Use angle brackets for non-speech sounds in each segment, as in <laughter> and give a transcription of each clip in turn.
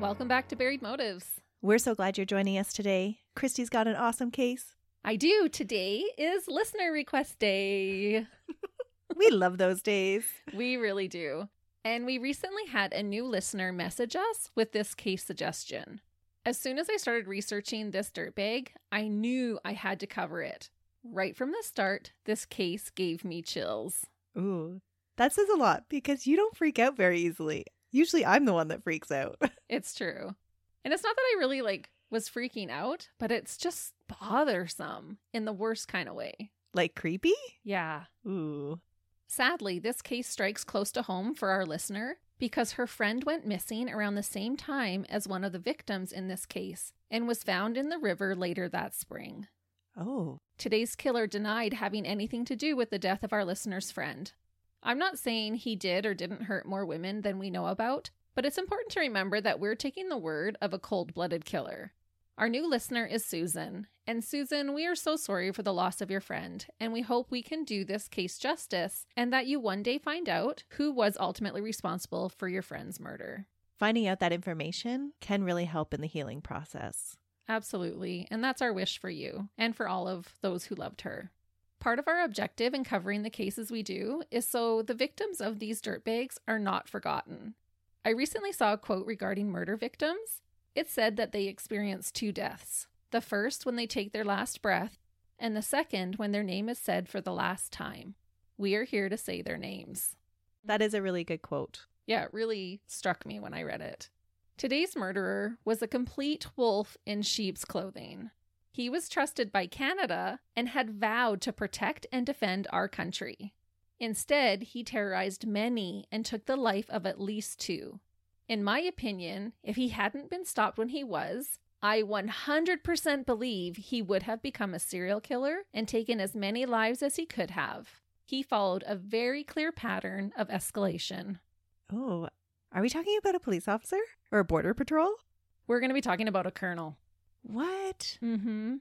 Welcome back to Buried Motives. We're so glad you're joining us today. Christy's got an awesome case. I do. Today is listener request day. <laughs> We love those days. We really do. And we recently had a new listener message us with this case suggestion. As soon as I started researching this dirtbag, I knew I had to cover it. Right from the start, this case gave me chills. Ooh, that says a lot because you don't freak out very easily. Usually I'm the one that freaks out. <laughs> It's true. And it's not that I really like was freaking out, but it's just bothersome in the worst kind of way. like creepy? Yeah. Ooh. Sadly, this case strikes close to home for our listener because her friend went missing around the same time as one of the victims in this case and was found in the river later that spring. Oh. Today's killer denied having anything to do with the death of our listener's friend. I'm not saying he did or didn't hurt more women than we know about, but it's important to remember that we're taking the word of a cold blooded killer. Our new listener is Susan. And Susan, we are so sorry for the loss of your friend, and we hope we can do this case justice and that you one day find out who was ultimately responsible for your friend's murder. Finding out that information can really help in the healing process. Absolutely. And that's our wish for you and for all of those who loved her. Part of our objective in covering the cases we do is so the victims of these dirtbags are not forgotten. I recently saw a quote regarding murder victims. It said that they experience two deaths the first when they take their last breath, and the second when their name is said for the last time. We are here to say their names. That is a really good quote. Yeah, it really struck me when I read it. Today's murderer was a complete wolf in sheep's clothing. He was trusted by Canada and had vowed to protect and defend our country. Instead, he terrorized many and took the life of at least two. In my opinion, if he hadn't been stopped when he was, I 100% believe he would have become a serial killer and taken as many lives as he could have. He followed a very clear pattern of escalation. Oh, are we talking about a police officer or a border patrol? We're going to be talking about a colonel. What? Mm-hmm.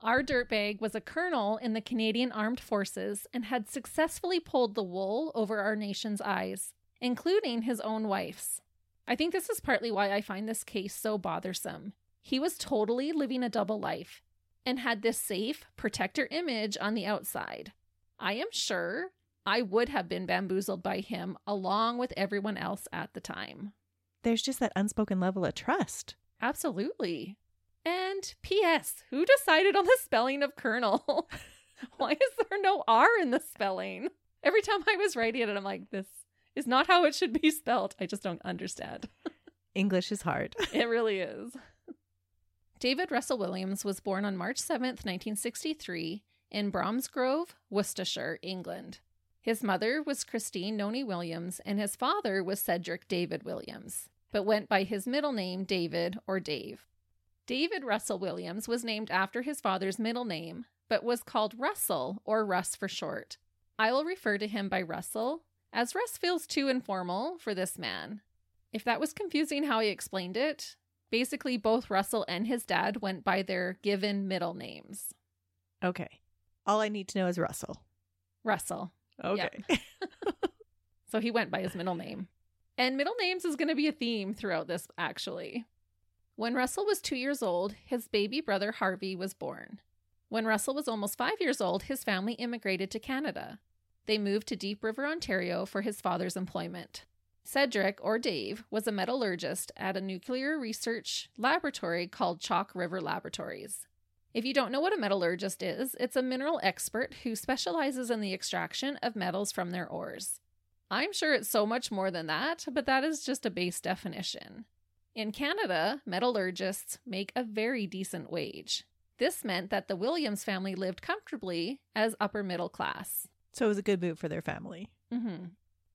Our dirtbag was a colonel in the Canadian Armed Forces and had successfully pulled the wool over our nation's eyes, including his own wife's. I think this is partly why I find this case so bothersome. He was totally living a double life and had this safe protector image on the outside. I am sure I would have been bamboozled by him along with everyone else at the time. There's just that unspoken level of trust. Absolutely. And P.S. Who decided on the spelling of Colonel? <laughs> Why is there no R in the spelling? Every time I was writing it, I'm like, this is not how it should be spelled. I just don't understand. <laughs> English is hard. <laughs> It really is. David Russell Williams was born on March 7th, 1963, in Bromsgrove, Worcestershire, England. His mother was Christine Noni Williams, and his father was Cedric David Williams, but went by his middle name, David or Dave. David Russell Williams was named after his father's middle name, but was called Russell or Russ for short. I will refer to him by Russell, as Russ feels too informal for this man. If that was confusing how he explained it, basically both Russell and his dad went by their given middle names. Okay. All I need to know is Russell. Russell. Okay. <laughs> So he went by his middle name. And middle names is going to be a theme throughout this, actually. When Russell was two years old, his baby brother Harvey was born. When Russell was almost five years old, his family immigrated to Canada. They moved to Deep River, Ontario for his father's employment. Cedric, or Dave, was a metallurgist at a nuclear research laboratory called Chalk River Laboratories. If you don't know what a metallurgist is, it's a mineral expert who specializes in the extraction of metals from their ores. I'm sure it's so much more than that, but that is just a base definition. In Canada, metallurgists make a very decent wage. This meant that the Williams family lived comfortably as upper middle class. So it was a good move for their family. hmm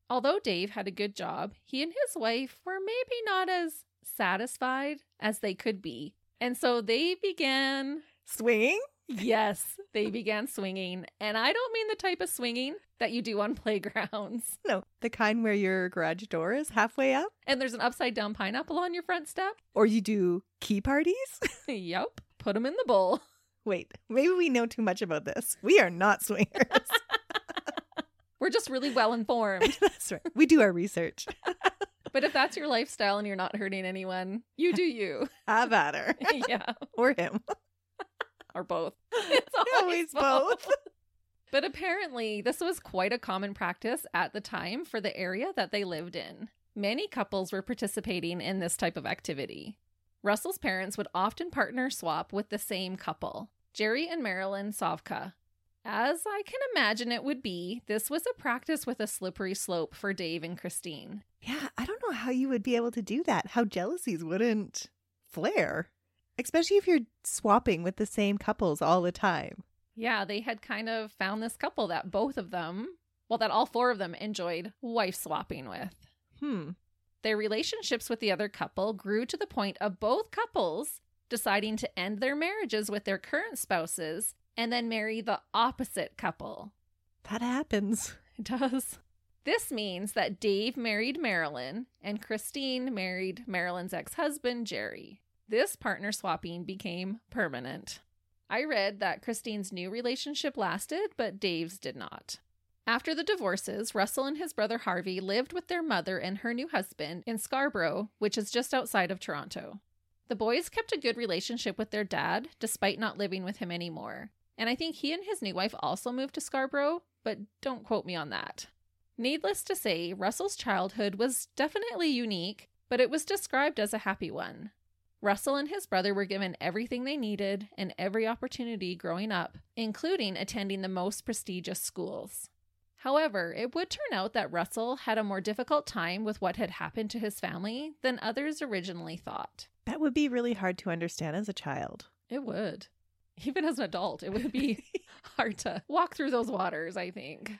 Although Dave had a good job, he and his wife were maybe not as satisfied as they could be. And so they began, Swinging? Yes, they began swinging. And I don't mean the type of swinging that you do on <laughs> playgrounds. No, the kind where your garage door is halfway up, And there's an upside down pineapple on your front step. or you do key parties. <laughs> yep. Put them in the bowl. <laughs> Wait, maybe we know too much about this. We are not swingers. We're just really well informed. That's right. We do our research. but if that's your lifestyle and you're not hurting anyone, you do you. Have at her. yeah. or him. Or both. <laughs> <laughs> It's Always both. <laughs> But apparently, this was quite a common practice at the time for the area that they lived in. Many couples were participating in this type of activity. Russell's parents would often partner swap with the same couple, Jerry and Marilyn Sovka. As I can imagine it would be, this was a practice with a slippery slope for Dave and Christine. Yeah, I don't know how you would be able to do that. How jealousies wouldn't flare. Especially if you're swapping with the same couples all the time. Yeah, they had kind of found this couple that both of them, well, that all four of them enjoyed wife swapping with. Hmm. Their relationships with the other couple grew to the point of both couples deciding to end their marriages with their current spouses and then marry the opposite couple. That happens. <laughs> It does. This means that Dave married Marilyn and Christine married Marilyn's ex husband, Jerry. This partner swapping became permanent. I read that Christine's new relationship lasted, but Dave's did not. After the divorces, Russell and his brother Harvey lived with their mother and her new husband in Scarborough, which is just outside of Toronto. The boys kept a good relationship with their dad, despite not living with him anymore. And I think he and his new wife also moved to Scarborough, but don't quote me on that. Needless to say, Russell's childhood was definitely unique, but it was described as a happy one. Russell and his brother were given everything they needed and every opportunity growing up, including attending the most prestigious schools. However, it would turn out that Russell had a more difficult time with what had happened to his family than others originally thought. That would be really hard to understand as a child. It would. Even as an adult, it would be <laughs> hard to walk through those waters, I think.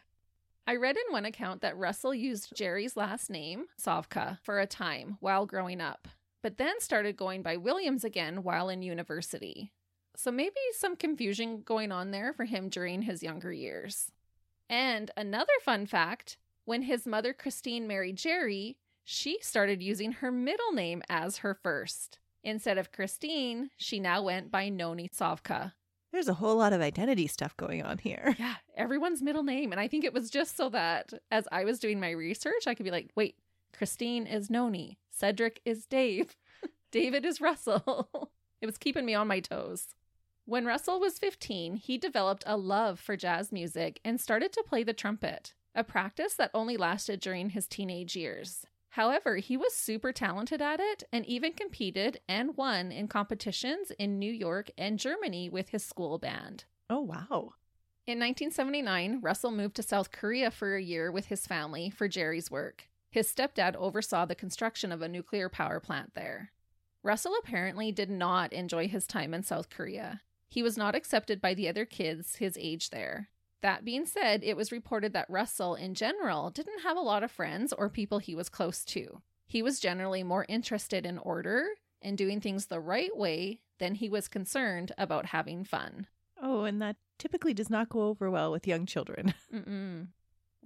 I read in one account that Russell used Jerry's last name, Sovka, for a time while growing up, but then started going by Williams again while in university. So maybe some confusion going on there for him during his younger years. And another fun fact when his mother Christine married Jerry, she started using her middle name as her first. Instead of Christine, she now went by Noni Sovka. There's a whole lot of identity stuff going on here. Yeah, everyone's middle name. And I think it was just so that as I was doing my research, I could be like, wait, Christine is Noni, Cedric is Dave, <laughs> David is Russell. <laughs> it was keeping me on my toes. When Russell was 15, he developed a love for jazz music and started to play the trumpet, a practice that only lasted during his teenage years. However, he was super talented at it and even competed and won in competitions in New York and Germany with his school band. Oh, wow. In 1979, Russell moved to South Korea for a year with his family for Jerry's work. His stepdad oversaw the construction of a nuclear power plant there. Russell apparently did not enjoy his time in South Korea. He was not accepted by the other kids his age there. That being said, it was reported that Russell, in general, didn't have a lot of friends or people he was close to. He was generally more interested in order and doing things the right way than he was concerned about having fun. Oh, and that typically does not go over well with young children. <laughs> Mm-mm.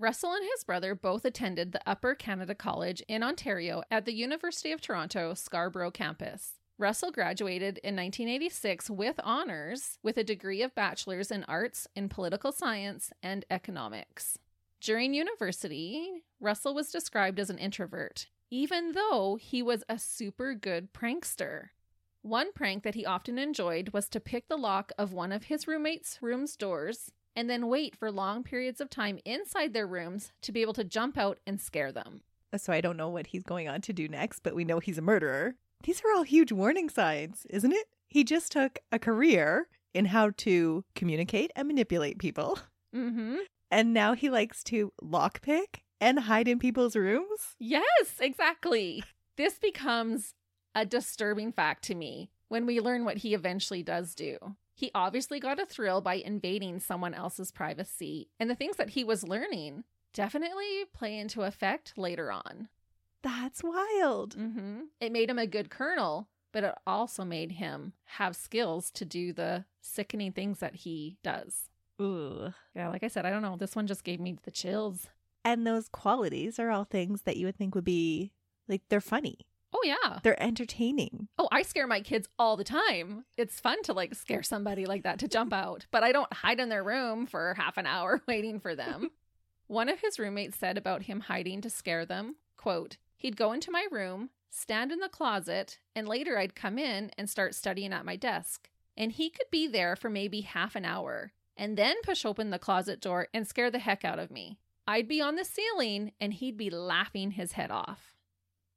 Russell and his brother both attended the Upper Canada College in Ontario at the University of Toronto Scarborough campus. Russell graduated in 1986 with honors with a degree of bachelor's in arts in political science and economics. During university, Russell was described as an introvert, even though he was a super good prankster. One prank that he often enjoyed was to pick the lock of one of his roommates' room's doors and then wait for long periods of time inside their rooms to be able to jump out and scare them. So I don't know what he's going on to do next, but we know he's a murderer. These are all huge warning signs, isn't it? He just took a career in how to communicate and manipulate people. <laughs> Mm-hmm. And now he likes to lockpick and hide in people's rooms. Yes, exactly. This becomes a disturbing fact to me when we learn what he eventually does do. He obviously got a thrill by invading someone else's privacy, and the things that he was learning definitely play into effect later on. That's wild. hmm It made him a good colonel, but it also made him have skills to do the sickening things that he does. Ooh. Yeah, like I said, I don't know. This one just gave me the chills. And those qualities are all things that you would think would be like they're funny. Oh, yeah. They're entertaining. Oh, I scare my kids all the time. It's fun to like scare somebody like that to jump out, but I don't hide in their room for half an hour <laughs> waiting for them. <laughs> One of his roommates said about him hiding to scare them, quote, "He'd go into my room, stand in the closet, and later I'd come in and start studying at my desk. And he could be there for maybe half an hour and then push open the closet door and scare the heck out of me. I'd be on the ceiling and he'd be laughing his head off."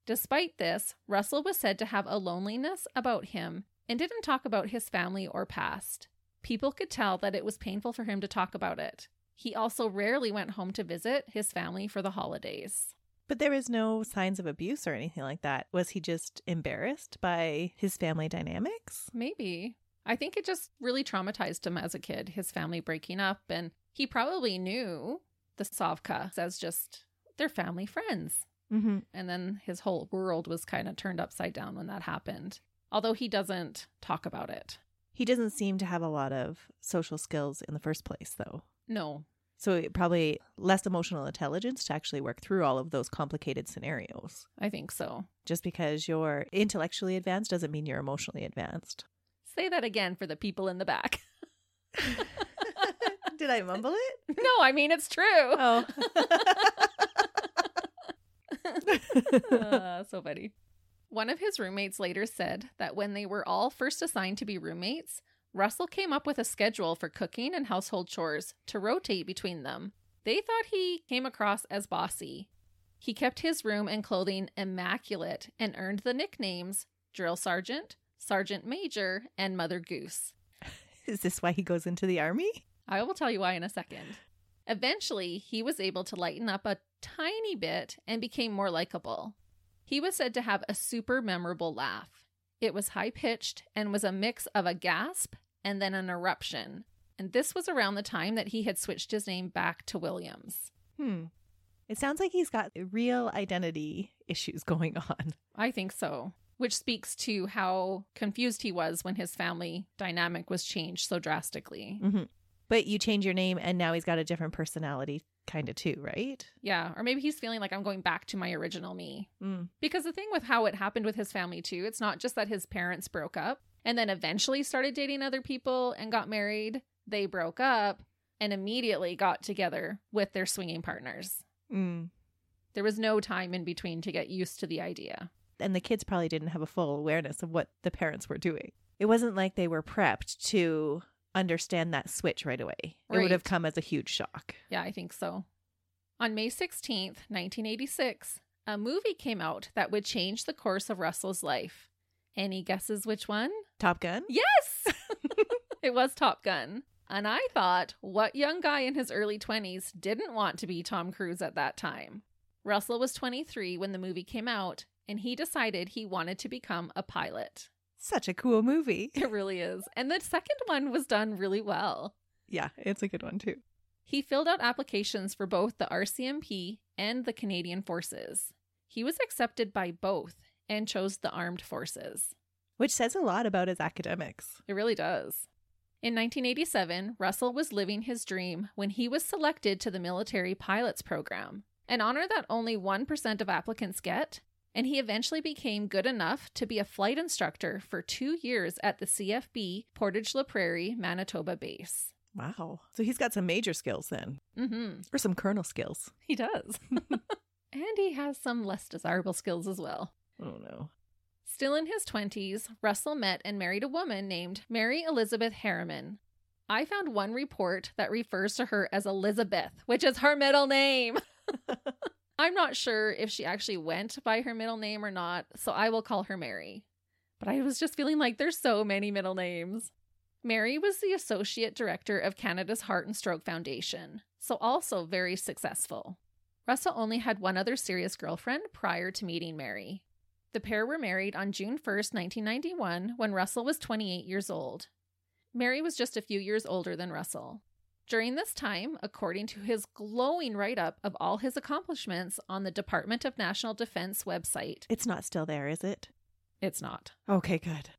Despite this, Russell was said to have a loneliness about him and didn't talk about his family or past. People could tell that it was painful for him to talk about it. He also rarely went home to visit his family for the holidays. But there was no signs of abuse or anything like that. Was he just embarrassed by his family dynamics? Maybe. I think it just really traumatized him as a kid, his family breaking up, and he probably knew the Sovka as just their family friends. Mm-hmm. And then his whole world was kind of turned upside down when that happened. Although he doesn't talk about it. He doesn't seem to have a lot of social skills in the first place, though. No. So it probably less emotional intelligence to actually work through all of those complicated scenarios. I think so. Just because you're intellectually advanced doesn't mean you're emotionally advanced. Say that again for the people in the back. <laughs> Did I mumble it? <laughs> no, I mean it's true. Oh. <laughs> Uh, <laughs> so funny. One of his roommates later said that when they were all first assigned to be roommates, Russell came up with a schedule for cooking and household chores to rotate between them. They thought he came across as bossy. He kept his room and clothing immaculate and earned the nicknames Drill Sergeant, Sergeant Major, and Mother Goose. <laughs> Is this why he goes into the army? I will tell you why in a second. Eventually, he was able to lighten up a tiny bit and became more likable. He was said to have a super memorable laugh. It was high pitched and was a mix of a gasp and then an eruption. And this was around the time that he had switched his name back to Williams. Hmm. It sounds like he's got real identity issues <laughs> going on. I think so, which speaks to how confused he was when his family dynamic was changed so drastically. Mm-hmm. But you change your name and now he's got a different personality, kind of too, right? Yeah, or maybe he's feeling like I'm going back to my original me. Mm. Because the thing with how it happened with his family, too, it's not just that his parents broke up and then eventually started dating other people and got married. They broke up and immediately got together with their swinging partners. Mm. There was no time in between to get used to the idea. And the kids probably didn't have a full awareness of what the parents were doing. It wasn't like they were prepped to understand that switch right away. It would have come as a huge shock. Yeah, I think so. On May 16th, 1986, a movie came out that would change the course of Russell's life. Any guesses which one? Top Gun? Yes! <laughs> it was Top Gun. And I thought, what young guy in his early 20s didn't want to be Tom Cruise at that time? Russell was 23 when the movie came out, and he decided he wanted to become a pilot. Such a cool movie. <laughs> It really is. And the second one was done really well. Yeah, it's a good one too. He filled out applications for both the RCMP and the Canadian Forces. He was accepted by both and chose the armed forces. Which says a lot about his academics. It really does. In 1987, Russell was living his dream when he was selected to the military pilots program, an honor that only 1% of applicants get, and he eventually became good enough to be a flight instructor for two years at the CFB Portage La Prairie, Manitoba base. Wow. So he's got some major skills then, Mm-hmm. or some colonel skills. He does. <laughs> and he has some less desirable skills as well. Oh no. Still in his 20s, Russell met and married a woman named Mary Elizabeth Harriman. I found one report that refers to her as Elizabeth, which is her middle name. <laughs> I'm not sure if she actually went by her middle name or not, so I will call her Mary. But I was just feeling like there's so many middle names. Mary was the associate director of Canada's Heart and Stroke Foundation, so also very successful. Russell only had one other serious girlfriend prior to meeting Mary. The pair were married on June 1st, 1991, when Russell was 28 years old. Mary was just a few years older than Russell. During this time, according to his glowing write up of all his accomplishments on the Department of National Defense website, It's not still there, is it? it's not. Okay, good.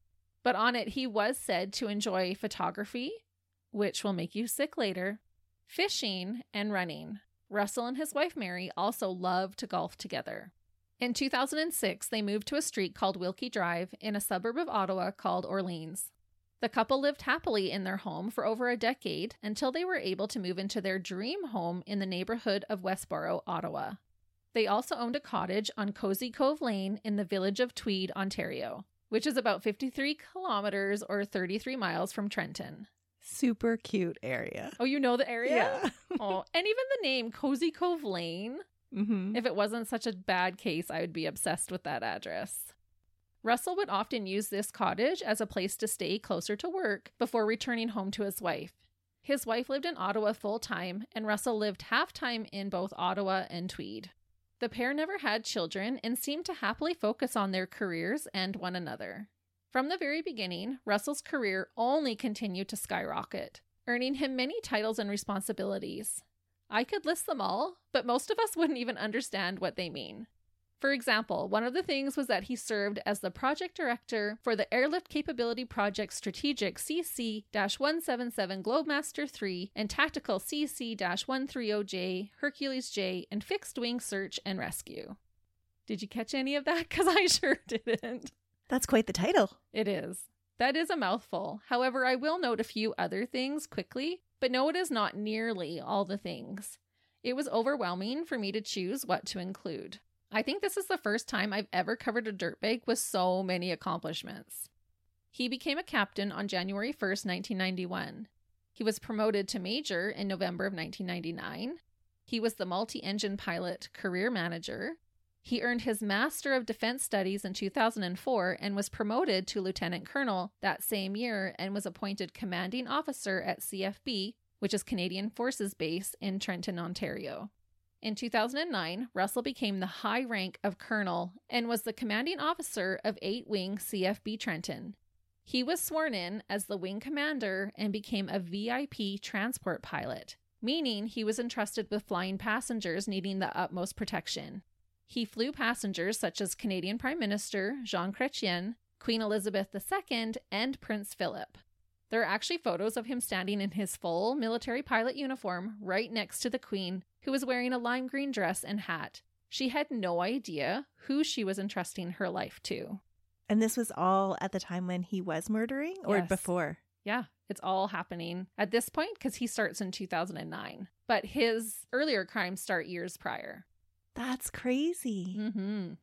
But on it, he was said to enjoy photography, which will make you sick later, fishing, and running. Russell and his wife Mary also love to golf together. In 2006, they moved to a street called Wilkie Drive in a suburb of Ottawa called Orleans. The couple lived happily in their home for over a decade until they were able to move into their dream home in the neighborhood of Westboro, Ottawa. They also owned a cottage on Cozy Cove Lane in the village of Tweed, Ontario, which is about 53 kilometers or 33 miles from Trenton. Super cute area. Oh, you know the area? Yeah. <laughs> oh, and even the name Cozy Cove Lane. mm-hmm. If it wasn't such a bad case, I would be obsessed with that address. Russell would often use this cottage as a place to stay closer to work before returning home to his wife. His wife lived in Ottawa full time, and Russell lived half time in both Ottawa and Tweed. The pair never had children and seemed to happily focus on their careers and one another. From the very beginning, Russell's career only continued to skyrocket, earning him many titles and responsibilities. I could list them all, but most of us wouldn't even understand what they mean. For example, one of the things was that he served as the project director for the Airlift Capability Project Strategic CC 177 Globemaster 3 and Tactical CC 130J, Hercules J, and Fixed Wing Search and Rescue. Did you catch any of that? <laughs> Because I sure didn't. That's quite the title. It is. That is a mouthful. However, I will note a few other things quickly, but no, it is not nearly all the things. It was overwhelming for me to choose what to include. I think this is the first time I've ever covered a dirtbag with so many accomplishments. He became a captain on January 1st, 1991. He was promoted to major in November of 1999. He was the multi engine pilot career manager. He earned his Master of Defense Studies in 2004 and was promoted to Lieutenant Colonel that same year and was appointed commanding officer at CFB, which is Canadian Forces Base in Trenton, Ontario. In 2009, Russell became the high rank of colonel and was the commanding officer of 8 Wing CFB Trenton. He was sworn in as the wing commander and became a VIP transport pilot, meaning he was entrusted with flying passengers needing the utmost protection. He flew passengers such as Canadian Prime Minister Jean Chrétien, Queen Elizabeth II, and Prince Philip. There are actually photos of him standing in his full military pilot uniform right next to the Queen, who was wearing a lime green dress and hat. She had no idea who she was entrusting her life to. And this was all at the time when he was murdering or Yes. before? Yeah, it's all happening at this point because he starts in 2009. But his earlier crimes start years prior. That's crazy. Mm-hmm.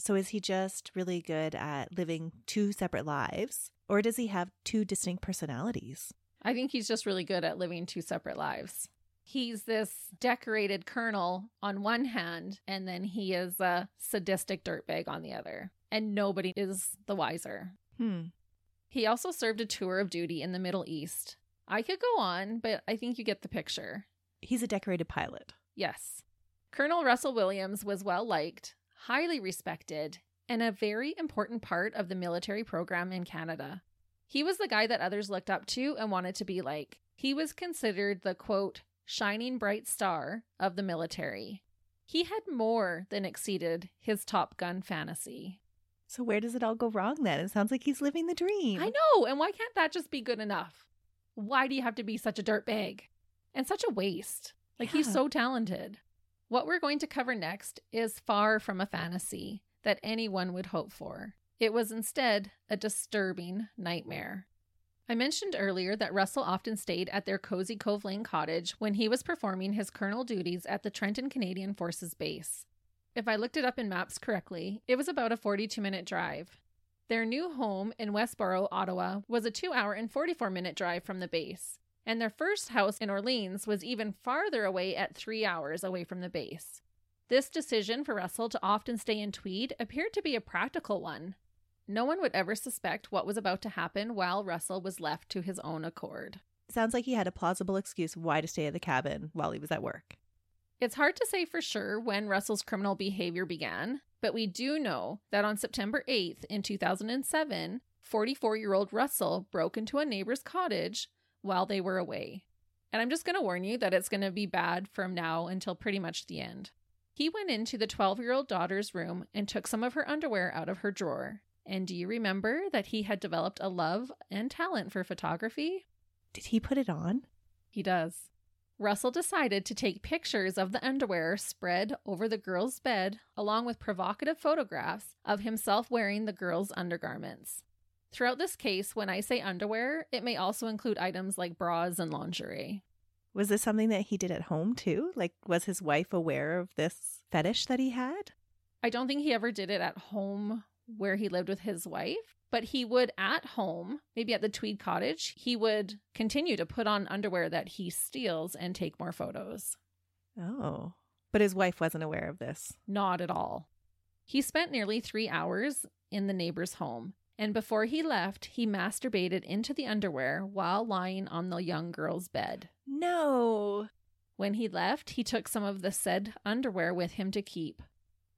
So is he just really good at living two separate lives? Or does he have two distinct personalities? I think he's just really good at living two separate lives. He's this decorated colonel on one hand, and then he is a sadistic dirtbag on the other. And nobody is the wiser. Hmm. He also served a tour of duty in the Middle East. I could go on, but I think you get the picture. He's a decorated pilot. Yes. Colonel Russell Williams was well liked, highly respected, and a very important part of the military program in Canada. He was the guy that others looked up to and wanted to be like. He was considered the quote, shining bright star of the military. He had more than exceeded his Top Gun fantasy. So where does it all go wrong then? It sounds like he's living the dream. I know, and why can't that just be good enough? Why do you have to be such a dirtbag? And such a waste. Like he's so talented. What we're going to cover next is far from a fantasy that anyone would hope for. It was instead a disturbing nightmare. I mentioned earlier that Russell often stayed at their Cozy Cove Lane cottage when he was performing his colonel duties at the Trenton Canadian Forces Base. If I looked it up in maps correctly, it was about a 42 minute drive. Their new home in Westboro, Ottawa, was a two hour and 44 minute drive from the base, and their first house in Orleans was even farther away at three hours away from the base. This decision for Russell to often stay in Tweed appeared to be a practical one. No one would ever suspect what was about to happen while Russell was left to his own accord. Sounds like he had a plausible excuse why to stay at the cabin while he was at work. It's hard to say for sure when Russell's criminal behavior began, but we do know that on September 8th in 2007, 44 year old Russell broke into a neighbor's cottage while they were away. And I'm just going to warn you that it's going to be bad from now until pretty much the end. He went into the 12 year old daughter's room and took some of her underwear out of her drawer. And do you remember that he had developed a love and talent for photography? Did he put it on? He does. Russell decided to take pictures of the underwear spread over the girl's bed, along with provocative photographs of himself wearing the girl's undergarments. Throughout this case, when I say underwear, it may also include items like bras and lingerie. Was this something that he did at home too? Like, was his wife aware of this fetish that he had? I don't think he ever did it at home where he lived with his wife, but he would at home, maybe at the Tweed cottage, he would continue to put on underwear that he steals and take more photos. Oh. But his wife wasn't aware of this. Not at all. He spent nearly three hours in the neighbor's home, and before he left, he masturbated into the underwear while lying on the young girl's bed. No. When he left, he took some of the said underwear with him to keep.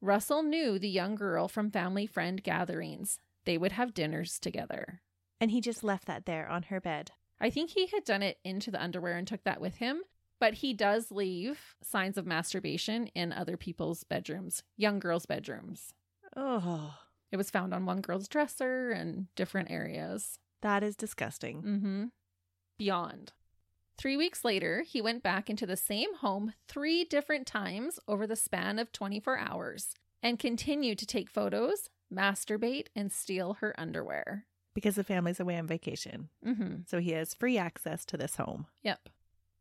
Russell knew the young girl from family friend gatherings. They would have dinners together. And he just left that there on her bed. I think he had done it into the underwear and took that with him, but he does leave signs of masturbation in other people's bedrooms, young girls' bedrooms. Oh, It was found on one girl's dresser and different areas. that is disgusting. Mm-hmm. Beyond. Three weeks later, he went back into the same home three different times over the span of 24 hours and continued to take photos, masturbate, and steal her underwear. Because the family's away on vacation. Mm-hmm. So he has free access to this home. Yep.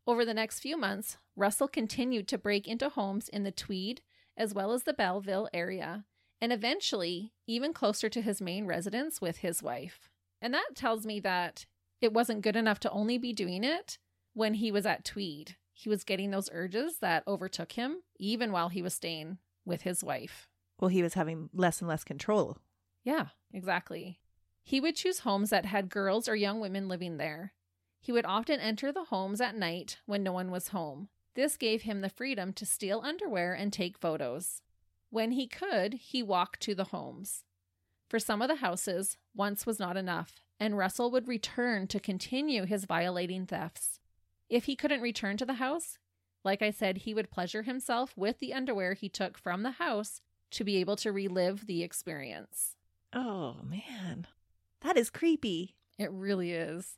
Over the next few months, Russell continued to break into homes in the Tweed as well as the Belleville area, and eventually even closer to his main residence with his wife. And that tells me that it wasn't good enough to only be doing it when he was at Tweed. He was getting those urges that overtook him even while he was staying with his wife. Well, he was having less and less control. Yeah, exactly. He would choose homes that had girls or young women living there. He would often enter the homes at night when no one was home. This gave him the freedom to steal underwear and take photos. When he could, he walked to the homes. For some of the houses, once was not enough, and Russell would return to continue his violating thefts. If he couldn't return to the house, like I said, he would pleasure himself with the underwear he took from the house to be able to relive the experience. Oh, man. That is creepy. It really is.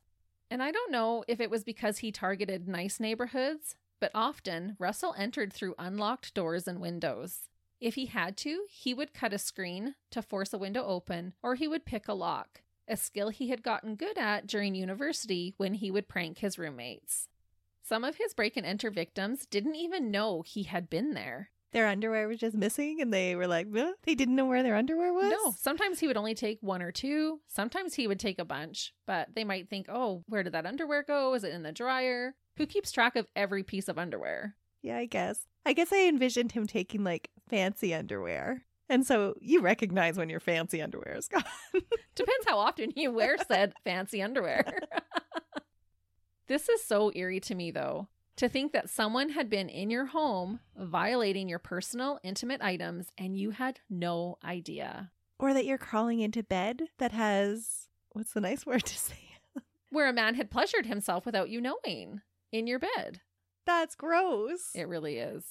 And I don't know if it was because he targeted nice neighborhoods, but often Russell entered through unlocked doors and windows. If he had to, he would cut a screen to force a window open, or he would pick a lock, a skill he had gotten good at during university when he would prank his roommates. Some of his break and enter victims didn't even know he had been there. Their underwear was just missing and they were like, "Huh?" they didn't know where their underwear was? No, sometimes he would only take one or two. Sometimes he would take a bunch, but they might think, oh, where did that underwear go? Is it in the dryer? Who keeps track of every piece of underwear? Yeah, I guess. I guess I envisioned him taking like fancy underwear. And so you recognize when your fancy underwear is <laughs> gone. Depends how often you wear said fancy underwear. <laughs> this is so eerie to me, though. To think that someone had been in your home violating your personal, intimate items and you had no idea. or that you're crawling into bed that has what's the nice <laughs> word to say? Where a man had pleasured himself without you knowing in your bed. That's gross. It really is.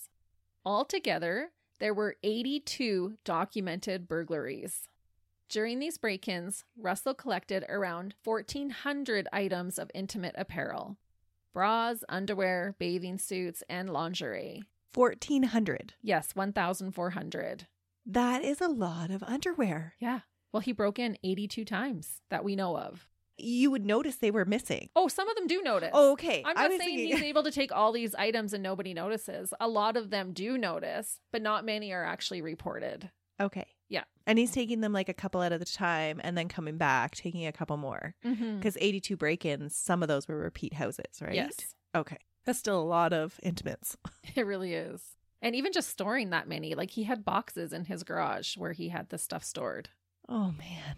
Altogether, there were 82 documented burglaries. During these break ins, Russell collected around 1,400 items of intimate apparel bras, underwear, bathing suits, and lingerie. 1400. Yes, 1,400. That is a lot of underwear. Yeah. Well, he broke in 82 times that we know of. You would notice they were missing. Oh, some of them do notice. Oh, okay. I'm not saying thinking- he's able to take all these items and nobody notices. A lot of them do notice, but not many are actually reported. okay. Yeah. And he's taking them like a couple at a time and then coming back, taking a couple more. Mm-hmm. Because 82 break ins, some of those were repeat houses, right? Yes, Okay. That's still a lot of intimates. <laughs> <laughs> it really is. And even just storing that many, like he had boxes in his garage where he had this stuff stored. Oh, man.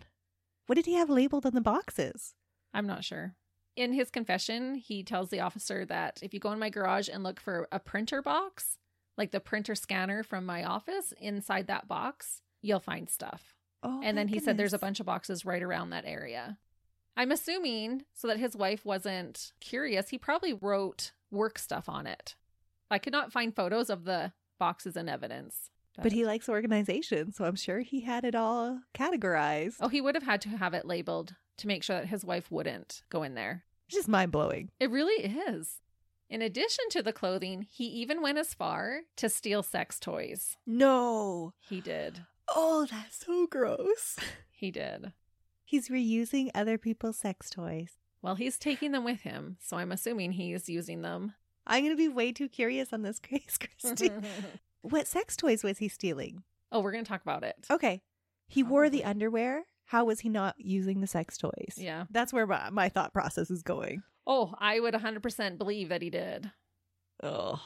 What did he have labeled on the boxes? I'm not sure. In his confession, he tells the officer that if you go in my garage and look for a printer box, like the printer scanner from my office, inside that box, you'll find stuff. Oh, and then he said there's a bunch of boxes right around that area. I'm assuming so that his wife wasn't curious, he probably wrote work stuff on it. I could not find photos of the boxes and evidence. But he likes organization, so I'm sure he had it all categorized. Oh, he would have had to have it labeled to make sure that his wife wouldn't go in there. It's just mind blowing. It really is. In addition to the clothing, he even went as far to steal sex toys. No. He did. Oh, that's so gross. <laughs> He did. He's reusing other people's sex toys. Well, he's taking them with him, so I'm assuming he's using them. I'm going to be way too curious on this <laughs> case, Christy. <laughs> what sex toys was he stealing? oh, we're going to talk about it. Okay. He wore the underwear. How was he not using the sex toys? Yeah. That's where my, my thought process is going. Oh, I would 100% believe that he did. Oh.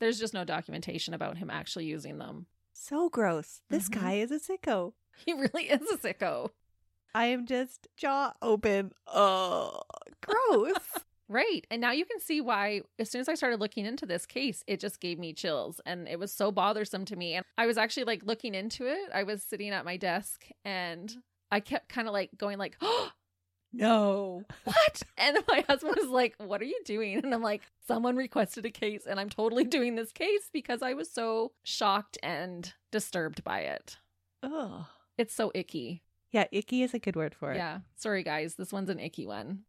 There's just no documentation about him actually using them. So gross. This Mhm. guy is a sicko. He really is a sicko. I am just jaw open. Oh, gross. <laughs> Right. And now you can see why, as soon as I started looking into this case, it just gave me chills and it was so bothersome to me. And I was actually like looking into it. I was sitting at my desk and I kept kind of like going like, oh, <gasps> no. <laughs> what? And my husband was like, what are you doing? And I'm like, someone requested a case and I'm totally doing this case because I was so shocked and disturbed by it. Oh. It's so icky. Yeah, icky is a good word for it. Yeah. Sorry, guys. This one's an icky one.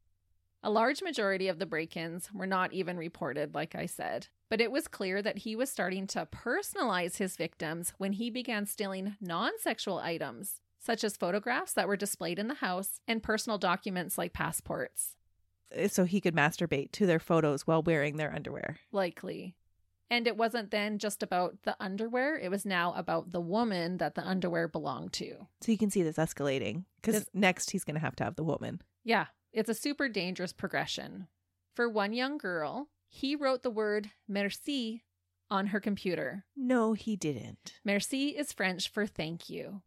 A large majority of the break ins were not even reported, like I said, but it was clear that he was starting to personalize his victims when he began stealing non sexual items, such as photographs that were displayed in the house and personal documents like passports. Uh, So he could masturbate to their photos while wearing their underwear. Likely. And it wasn't then just about the underwear, it was now about the woman that the underwear belonged to. So you can see this escalating because next he's going to have to have the woman. Yeah, it's a super dangerous progression. For one young girl, he wrote the word merci on her computer. No, he didn't. Merci is French for thank you.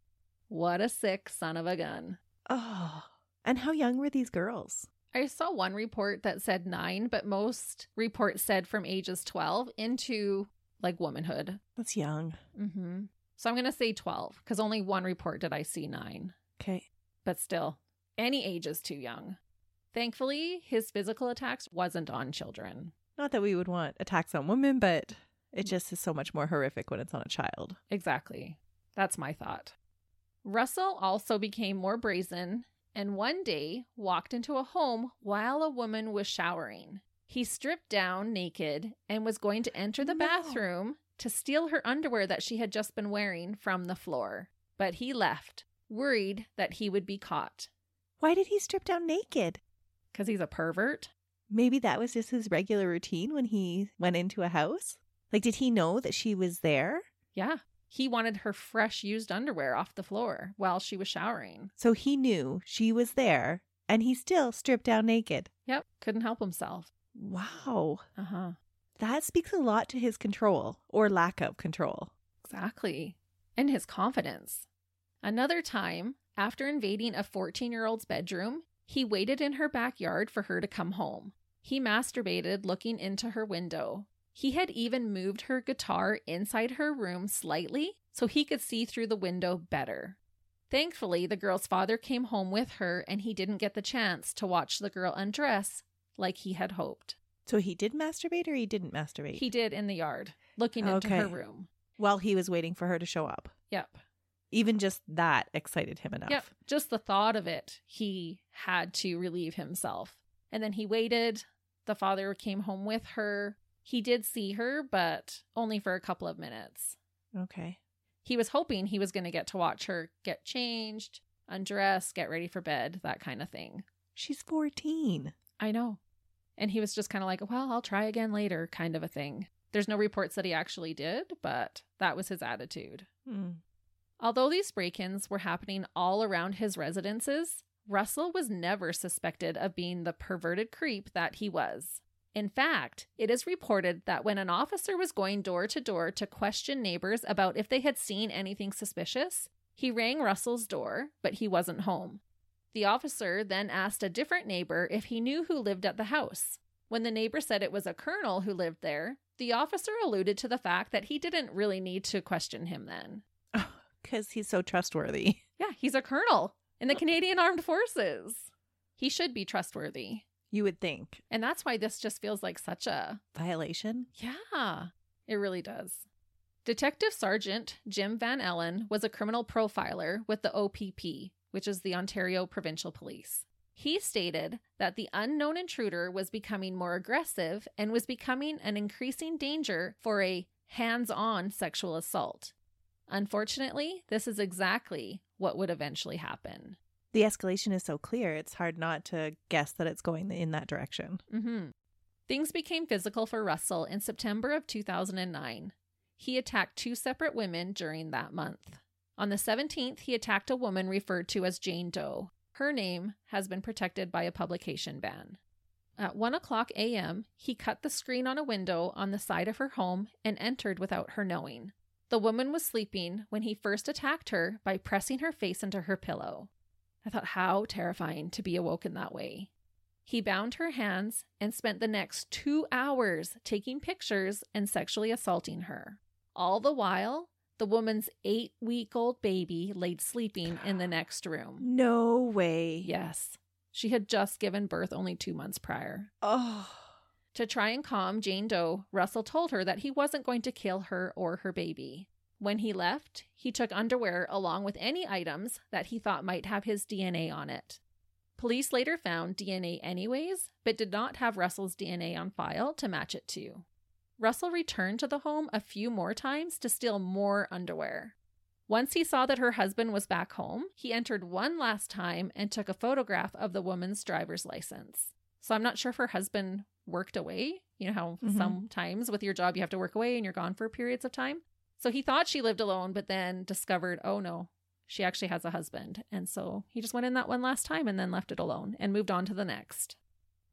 What a sick son of a gun. Oh. And how young were these girls? I saw one report that said nine, but most reports said from ages 12 into like womanhood. That's young. Mm-hmm. So I'm going to say 12 because only one report did I see nine. Okay. But still, any age is too young. Thankfully, his physical attacks wasn't on children. Not that we would want attacks on women, but it mm. just is so much more horrific when it's on a child. Exactly. That's my thought. Russell also became more brazen and one day walked into a home while a woman was showering. He stripped down naked and was going to enter the No. bathroom to steal her underwear that she had just been wearing from the floor. But he left, worried that he would be caught. Why did he strip down naked? Because he's a pervert? Maybe that was just his regular routine when he went into a house? Like, did he know that she was there? Yeah. He wanted her fresh used underwear off the floor while she was showering. So he knew she was there and he still stripped down naked. Yep. Couldn't help himself. Wow. Uh huh. That speaks a lot to his control or lack of control. Exactly. And his confidence. Another time, after invading a 14 year old's bedroom, he waited in her backyard for her to come home. He masturbated looking into her window. He had even moved her guitar inside her room slightly so he could see through the window better. Thankfully, the girl's father came home with her and he didn't get the chance to watch the girl undress like he had hoped. So he did masturbate or he didn't masturbate? He did in the yard, looking into her room. While he was waiting for her to show up. Yep. Even just that excited him enough. Yep. Just the thought of it, he had to relieve himself. And then he waited. The father came home with her. He did see her, but only for a couple of minutes. Okay. He was hoping he was going to get to watch her get changed, undress, get ready for bed, that kind of thing. She's 14. I know. And he was just kind of like, well, I'll try again later, kind of a thing. There's no reports that he actually did, but that was his attitude. Hmm. Although these break ins were happening all around his residences, Russell was never suspected of being the perverted creep that he was. In fact, it is reported that when an officer was going door to door to question neighbors about if they had seen anything suspicious, he rang Russell's door, but he wasn't home. The officer then asked a different neighbor if he knew who lived at the house. When the neighbor said it was a colonel who lived there, the officer alluded to the fact that he didn't really need to question him then. Because he's so trustworthy. Yeah, he's a colonel in the uh, Canadian Armed Forces. He should be trustworthy. You would think. And that's why this just feels like such a Violation? Yeah, it really does. Detective Sergeant Jim Van Allen was a criminal profiler with the OPP, which is the Ontario Provincial Police. He stated that the unknown intruder was becoming more aggressive and was becoming an increasing danger for a hands on sexual assault. Unfortunately, this is exactly what would eventually happen. The escalation is so clear, it's hard not to guess that it's going in that direction. hmm Things became physical for Russell in September of 2009. He attacked two separate women during that month. On the 17th, he attacked a woman referred to as Jane Doe. Her name has been protected by a publication ban. At 1 o'clock a.m., he cut the screen on a window on the side of her home and entered without her knowing. The woman was sleeping when he first attacked her by pressing her face into her pillow. I thought, how terrifying to be awoken that way. He bound her hands and spent the next two hours taking pictures and sexually assaulting her. All the while, the woman's eight week old baby laid sleeping in the next room. No way. Yes, she had just given birth only two months prior. Oh. To try and calm Jane Doe, Russell told her that he wasn't going to kill her or her baby. When he left, he took underwear along with any items that he thought might have his DNA on it. Police later found DNA anyways, but did not have Russell's DNA on file to match it to. Russell returned to the home a few more times to steal more underwear. Once he saw that her husband was back home, he entered one last time and took a photograph of the woman's driver's license. So I'm not sure if her husband worked away. You know how Mhm. sometimes with your job you have to work away and you're gone for periods of time. So he thought she lived alone, but then discovered, oh no, she actually has a husband. And so he just went in that one last time and then left it alone and moved on to the next.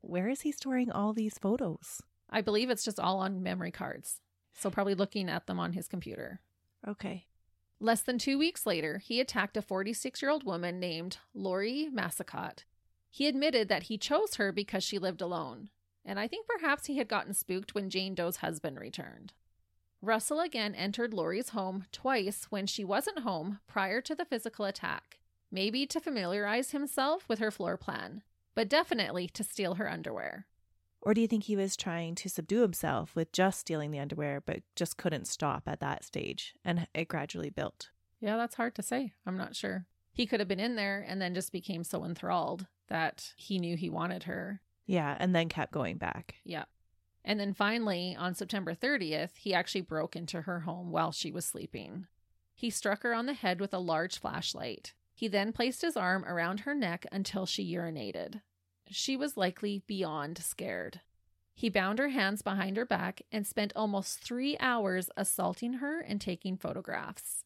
Where is he storing all these photos? I believe it's just all on memory cards. So probably looking at them on his computer. Okay. Less than two weeks later, he attacked a 46 year old woman named Laurie Massicotte. He admitted that he chose her because she lived alone, and I think perhaps he had gotten spooked when Jane Doe's husband returned. Russell again entered Laurie's home twice when she wasn't home prior to the physical attack, maybe to familiarize himself with her floor plan, but definitely to steal her underwear. Or do you think he was trying to subdue himself with just stealing the underwear, but just couldn't stop at that stage and it gradually built? Yeah, that's hard to say. I'm not sure. He could have been in there and then just became so enthralled that he knew he wanted her. Yeah, and then kept going back. Yeah. And then finally, on September 30th, he actually broke into her home while she was sleeping. He struck her on the head with a large flashlight. He then placed his arm around her neck until she urinated. She was likely beyond scared. He bound her hands behind her back and spent almost three hours assaulting her and taking photographs.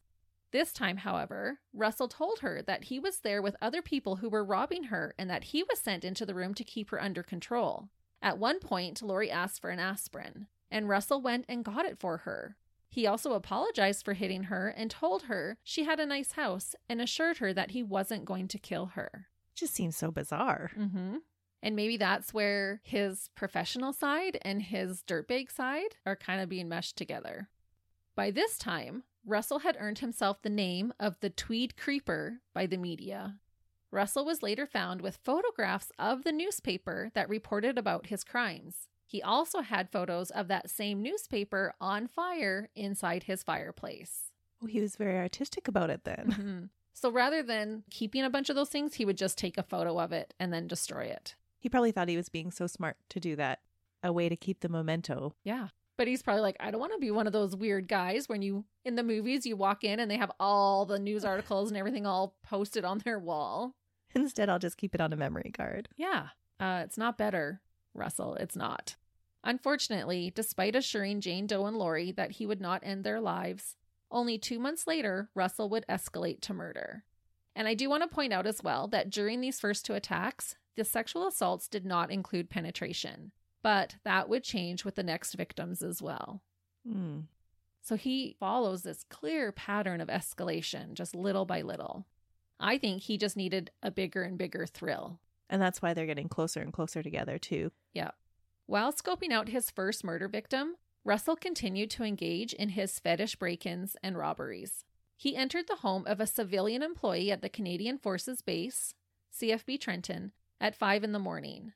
This time, however, Russell told her that he was there with other people who were robbing her and that he was sent into the room to keep her under control. At one point, Laurie asked for an aspirin, and Russell went and got it for her. He also apologized for hitting her and told her she had a nice house and assured her that he wasn't going to kill her. Just seems so bizarre. Mm-hmm. And maybe that's where his professional side and his dirtbag side are kind of being meshed together. By this time, Russell had earned himself the name of the Tweed Creeper by the media. Russell was later found with photographs of the newspaper that reported about his crimes. He also had photos of that same newspaper on fire inside his fireplace. Oh, he was very artistic about it then. Mhm. So rather than keeping a bunch of those things, he would just take a photo of it and then destroy it. He probably thought he was being so smart to do that. A way to keep the memento. Yeah. But he's probably like, I don't want to be one of those weird guys when you, in the movies, you walk in and they have all the news <laughs> articles and everything all posted on their wall. Instead, I'll just keep it on a memory card. Yeah. Uh, it's not better, Russell. It's not. Unfortunately, despite assuring Jane Doe and Laurie that he would not end their lives, only two months later, Russell would escalate to murder. And I do want to point out as well that during these first two attacks, the sexual assaults did not include penetration, but that would change with the next victims as well. Hmm. So he follows this clear pattern of escalation, just little by little. I think he just needed a bigger and bigger thrill. And that's why they're getting closer and closer together, too. Yeah. While scoping out his first murder victim, Russell continued to engage in his fetish break ins and robberies. He entered the home of a civilian employee at the Canadian Forces Base, CFB Trenton, at 5 in the morning.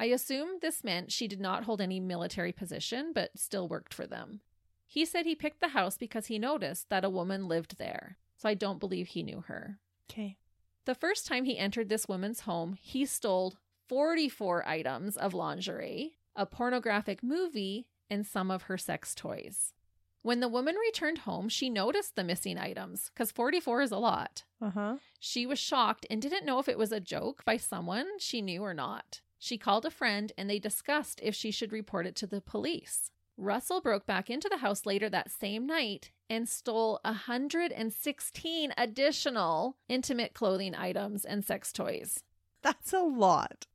I assume this meant she did not hold any military position, but still worked for them. He said he picked the house because he noticed that a woman lived there, so I don't believe he knew her. Okay. The first time he entered this woman's home, he stole 44 items of lingerie, a pornographic movie, and some of her sex toys. When the woman returned home, she noticed the missing items because 44 is a lot. Uh huh. She was shocked and didn't know if it was a joke by someone she knew or not. She called a friend and they discussed if she should report it to the police. Russell broke back into the house later that same night and stole 116 additional intimate clothing items and sex toys. That's a lot.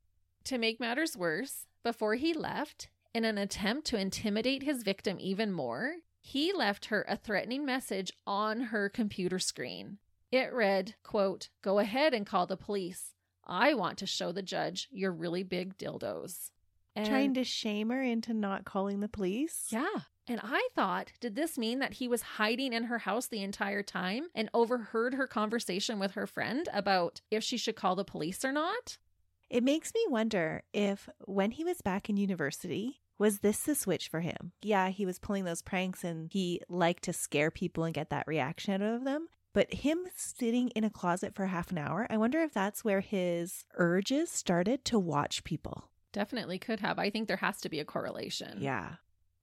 To make matters worse, before he left, in an attempt to intimidate his victim even more, he left her a threatening message on her computer screen. It read, quote, "Go ahead and call the police. I want to show the judge your really big dildos." And Trying to shame her into not calling the police? yeah. And I thought, did this mean that he was hiding in her house the entire time and overheard her conversation with her friend about if she should call the police or not? It makes me wonder if when he was back in university, was this the switch for him? Yeah, he was pulling those pranks and he liked to scare people and get that reaction out of them. But him sitting in a closet for half an hour, I wonder if that's where his urges started to watch people. Definitely could have. I think there has to be a correlation. Yeah.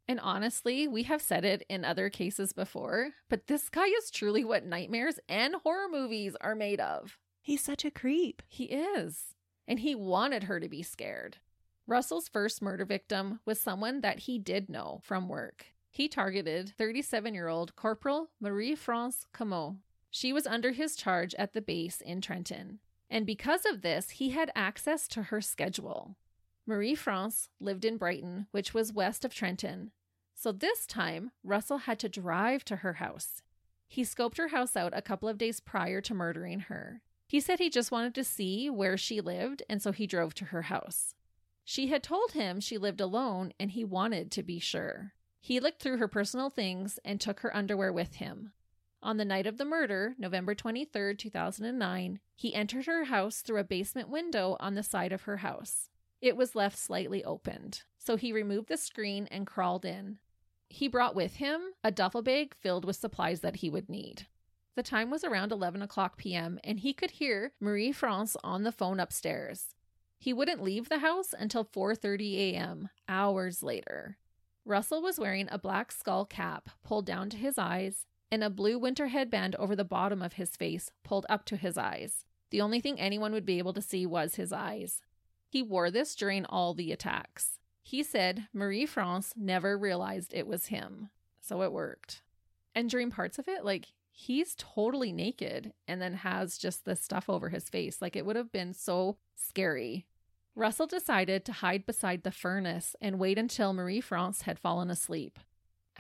And honestly, we have said it in other cases before, but this guy is truly what nightmares and horror movies are made of. He's such a creep. He is. And he wanted her to be scared. Russell's first murder victim was someone that he did know from work. He targeted 37 year old Corporal Marie France Comeau. She was under his charge at the base in Trenton. And because of this, he had access to her schedule. Marie France lived in Brighton, which was west of Trenton. So this time, Russell had to drive to her house. He scoped her house out a couple of days prior to murdering her. He said he just wanted to see where she lived, and so he drove to her house. She had told him she lived alone, and he wanted to be sure. He looked through her personal things and took her underwear with him. On the night of the murder, November 23, 2009, he entered her house through a basement window on the side of her house. It was left slightly opened, so he removed the screen and crawled in. He brought with him a duffel bag filled with supplies that he would need. The time was around 11 o'clock p.m., and he could hear Marie France on the phone upstairs. He wouldn't leave the house until 4:30 a.m., hours later. Russell was wearing a black skull cap pulled down to his eyes and a blue winter headband over the bottom of his face pulled up to his eyes. The only thing anyone would be able to see was his eyes. He wore this during all the attacks. He said Marie France never realized it was him, so it worked. And during parts of it, like he's totally naked and then has just this stuff over his face. Like it would have been so scary. Russell decided to hide beside the furnace and wait until Marie France had fallen asleep.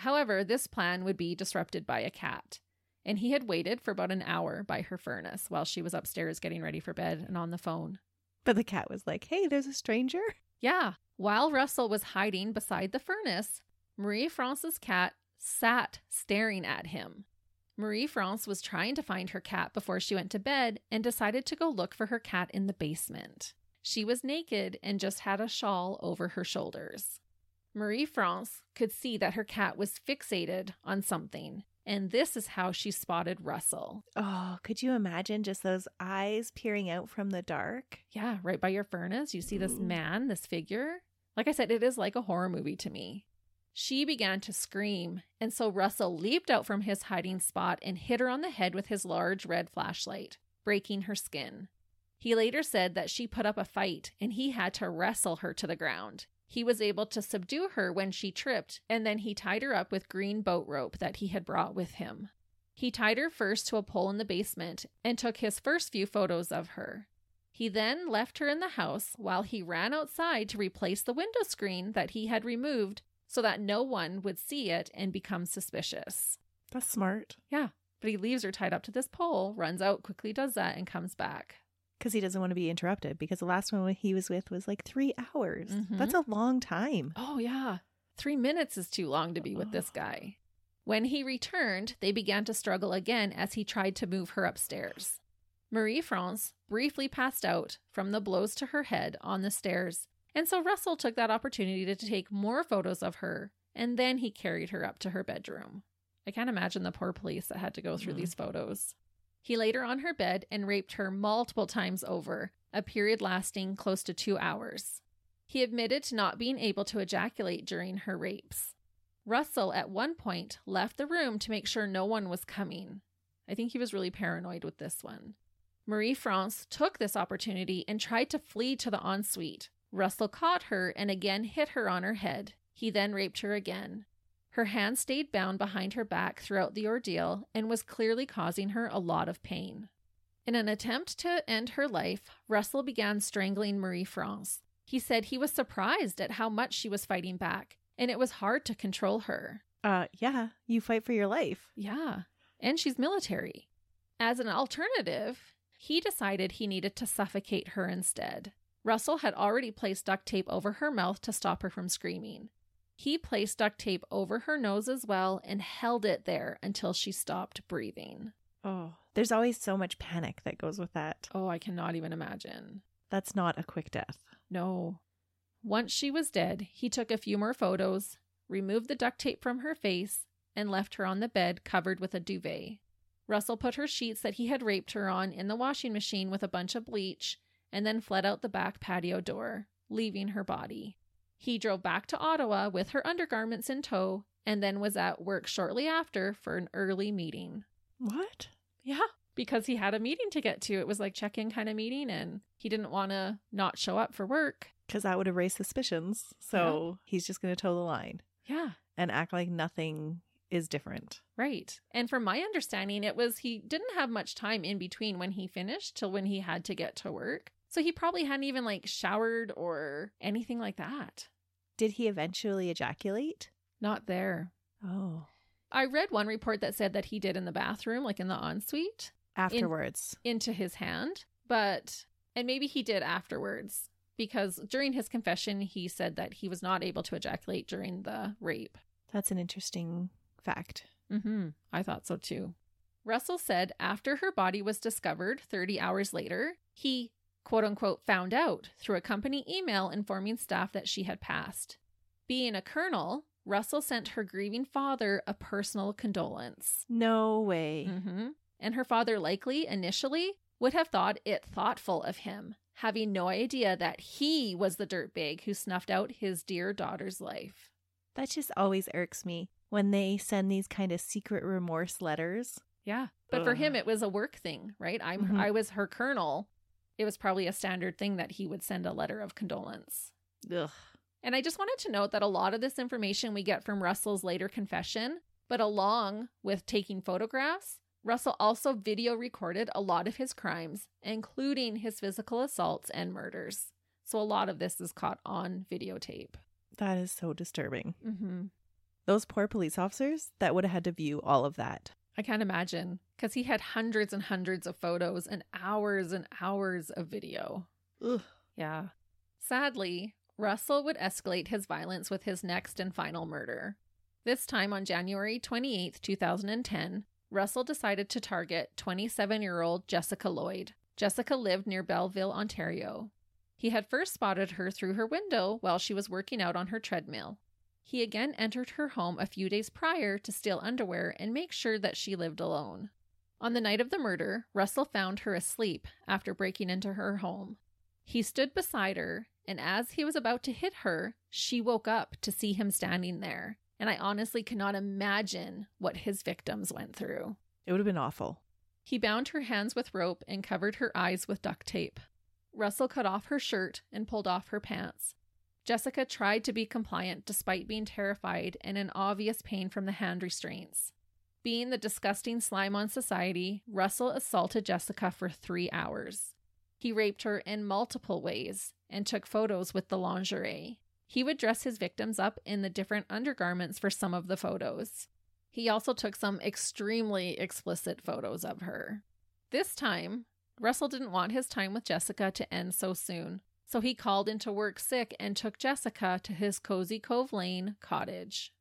However, this plan would be disrupted by a cat, and he had waited for about an hour by her furnace while she was upstairs getting ready for bed and on the phone. But the cat was like, hey, there's a stranger. Yeah, while Russell was hiding beside the furnace, Marie France's cat sat staring at him. Marie France was trying to find her cat before she went to bed and decided to go look for her cat in the basement. She was naked and just had a shawl over her shoulders. Marie France could see that her cat was fixated on something, and this is how she spotted Russell. Oh, could you imagine just those eyes peering out from the dark? Yeah, right by your furnace, you see this man, this figure. Like I said, it is like a horror movie to me. She began to scream, and so Russell leaped out from his hiding spot and hit her on the head with his large red flashlight, breaking her skin. He later said that she put up a fight and he had to wrestle her to the ground. He was able to subdue her when she tripped, and then he tied her up with green boat rope that he had brought with him. He tied her first to a pole in the basement and took his first few photos of her. He then left her in the house while he ran outside to replace the window screen that he had removed so that no one would see it and become suspicious. That's smart. Yeah, but he leaves her tied up to this pole, runs out, quickly does that, and comes back. Because he doesn't want to be interrupted. Because the last one he was with was like three hours. Mhm. That's a long time. Oh, yeah. Three minutes is too long to be with this guy. When he returned, they began to struggle again as he tried to move her upstairs. Marie France briefly passed out from the blows to her head on the stairs, And so Russell took that opportunity to take more photos of her, and then he carried her up to her bedroom. I can't imagine the poor police that had to go through Mm. these photos. He laid her on her bed and raped her multiple times over, a period lasting close to two hours. He admitted to not being able to ejaculate during her rapes. Russell, at one point, left the room to make sure no one was coming. I think he was really paranoid with this one. Marie France took this opportunity and tried to flee to the ensuite. Russell caught her and again hit her on her head. He then raped her again. Her hand stayed bound behind her back throughout the ordeal and was clearly causing her a lot of pain. In an attempt to end her life, Russell began strangling Marie France. He said he was surprised at how much she was fighting back, and it was hard to control her. Uh, yeah, you fight for your life. Yeah, and she's military. As an alternative, he decided he needed to suffocate her instead. Russell had already placed duct tape over her mouth to stop her from screaming. He placed duct tape over her nose as well and held it there until she stopped breathing. Oh, there's always so much panic that goes with that. Oh, I cannot even imagine. That's not a quick death. No. Once she was dead, he took a few more photos, removed the duct tape from her face, and left her on the bed covered with a duvet. Russell put her sheets that he had raped her on in the washing machine with a bunch of bleach and then fled out the back patio door, leaving her body. He drove back to Ottawa with her undergarments in tow and then was at work shortly after for an early meeting. What? Yeah, because he had a meeting to get to. It was like check in kind of meeting and he didn't want to not show up for work. Because that would have raised suspicions. So he's just going to toe the line Yeah, and act like nothing is different. right. And from my understanding, it was he didn't have much time in between when he finished till when he had to get to work. So he probably hadn't even like showered or anything like that. Did he eventually ejaculate? Not there. Oh. I read one report that said that he did in the bathroom, like in the ensuite, Afterwards. into his hand, but, and maybe he did afterwards because during his confession, he said that he was not able to ejaculate during the rape. That's an interesting fact. Mm-hmm. I thought so too. Russell said after her body was discovered 30 hours later, he quote unquote found out through a company email informing staff that she had passed. Being a colonel, Russell sent her grieving father a personal condolence. No way. hmm And her father likely initially would have thought it thoughtful of him, having no idea that he was the dirtbag who snuffed out his dear daughter's life. That just always irks me when they send these kind of secret remorse letters. Yeah. But for him it was a work thing, right? I'm Mhm. I was her colonel. It was probably a standard thing that he would send a letter of condolence. Ugh. And I just wanted to note that a lot of this information we get from Russell's later confession, but along with taking photographs, Russell also video recorded a lot of his crimes, including his physical assaults and murders. So a lot of this is caught on videotape. That is so disturbing. Mm-hmm. Those poor police officers that would have had to view all of that. I can't imagine because he had hundreds and hundreds of photos and hours and hours of video. Ugh. Yeah. Sadly, Russell would escalate his violence with his next and final murder. This time on January 28, 2010, Russell decided to target 27 year old Jessica Lloyd. Jessica lived near Belleville, Ontario. He had first spotted her through her window while she was working out on her treadmill. He again entered her home a few days prior to steal underwear and make sure that she lived alone. On the night of the murder, Russell found her asleep after breaking into her home. He stood beside her, and as he was about to hit her, she woke up to see him standing there. And I honestly cannot imagine what his victims went through. It would have been awful. He bound her hands with rope and covered her eyes with duct tape. Russell cut off her shirt and pulled off her pants. Jessica tried to be compliant despite being terrified and in obvious pain from the hand restraints. Being the disgusting slime on society, Russell assaulted Jessica for three hours. He raped her in multiple ways and took photos with the lingerie. He would dress his victims up in the different undergarments for some of the photos. He also took some extremely explicit photos of her. This time, Russell didn't want his time with Jessica to end so soon, so he called into work sick and took Jessica to his Cozy Cove Lane cottage.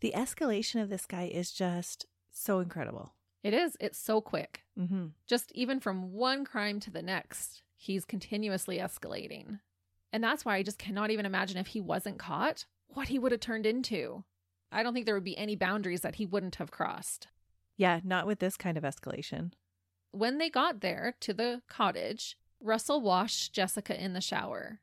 The escalation of this guy is just so incredible. It is, it's so quick. Mm-hmm. Just even from one crime to the next, he's continuously escalating. And that's why I just cannot even imagine if he wasn't caught, what he would have turned into. I don't think there would be any boundaries that he wouldn't have crossed. Yeah, not with this kind of escalation. When they got there to the cottage, Russell washed Jessica in the shower.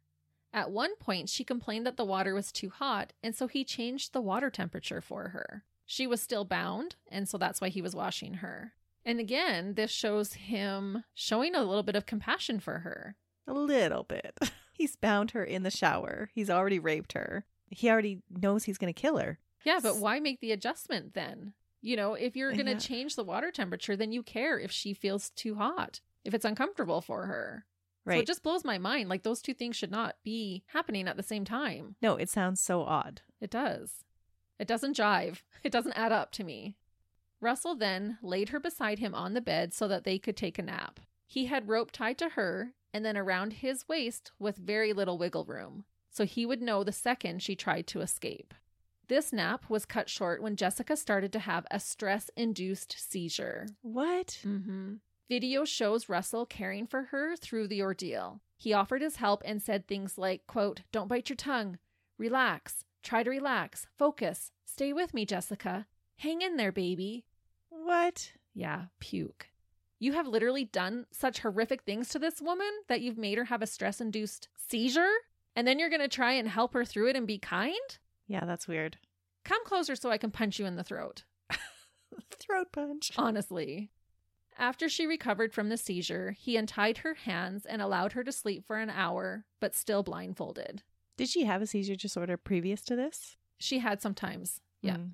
At one point, she complained that the water was too hot, and so he changed the water temperature for her. She was still bound, and so that's why he was washing her. And again, this shows him showing a little bit of compassion for her. A little bit. <laughs> He's bound her in the shower. He's already raped her. He already knows he's going to kill her. Yeah, but why make the adjustment then? You know, if you're going to Yeah. change the water temperature, then you care if she feels too hot, if it's uncomfortable for her. So Right. it just blows my mind. Like those two things should not be happening at the same time. no, it sounds so odd. It does. It doesn't jive. It doesn't add up to me. Russell then laid her beside him on the bed so that they could take a nap. He had rope tied to her and then around his waist with very little wiggle room, so he would know the second she tried to escape. This nap was cut short when Jessica started to have a stress induced seizure. What? Mm-hmm. Video shows Russell caring for her through the ordeal. He offered his help and said things like, quote, Don't bite your tongue. Relax. Try to relax. Focus. Stay with me, Jessica. Hang in there, baby. What? Yeah, puke. You have literally done such horrific things to this woman that you've made her have a stress induced seizure? And then you're going to try and help her through it and be kind? Yeah, that's weird. Come closer so I can punch you in the throat. <laughs> Throat punch. Honestly. After she recovered from the seizure, he untied her hands and allowed her to sleep for an hour, but still blindfolded. Did she have a seizure disorder previous to this? She had sometimes. Yeah. Mm.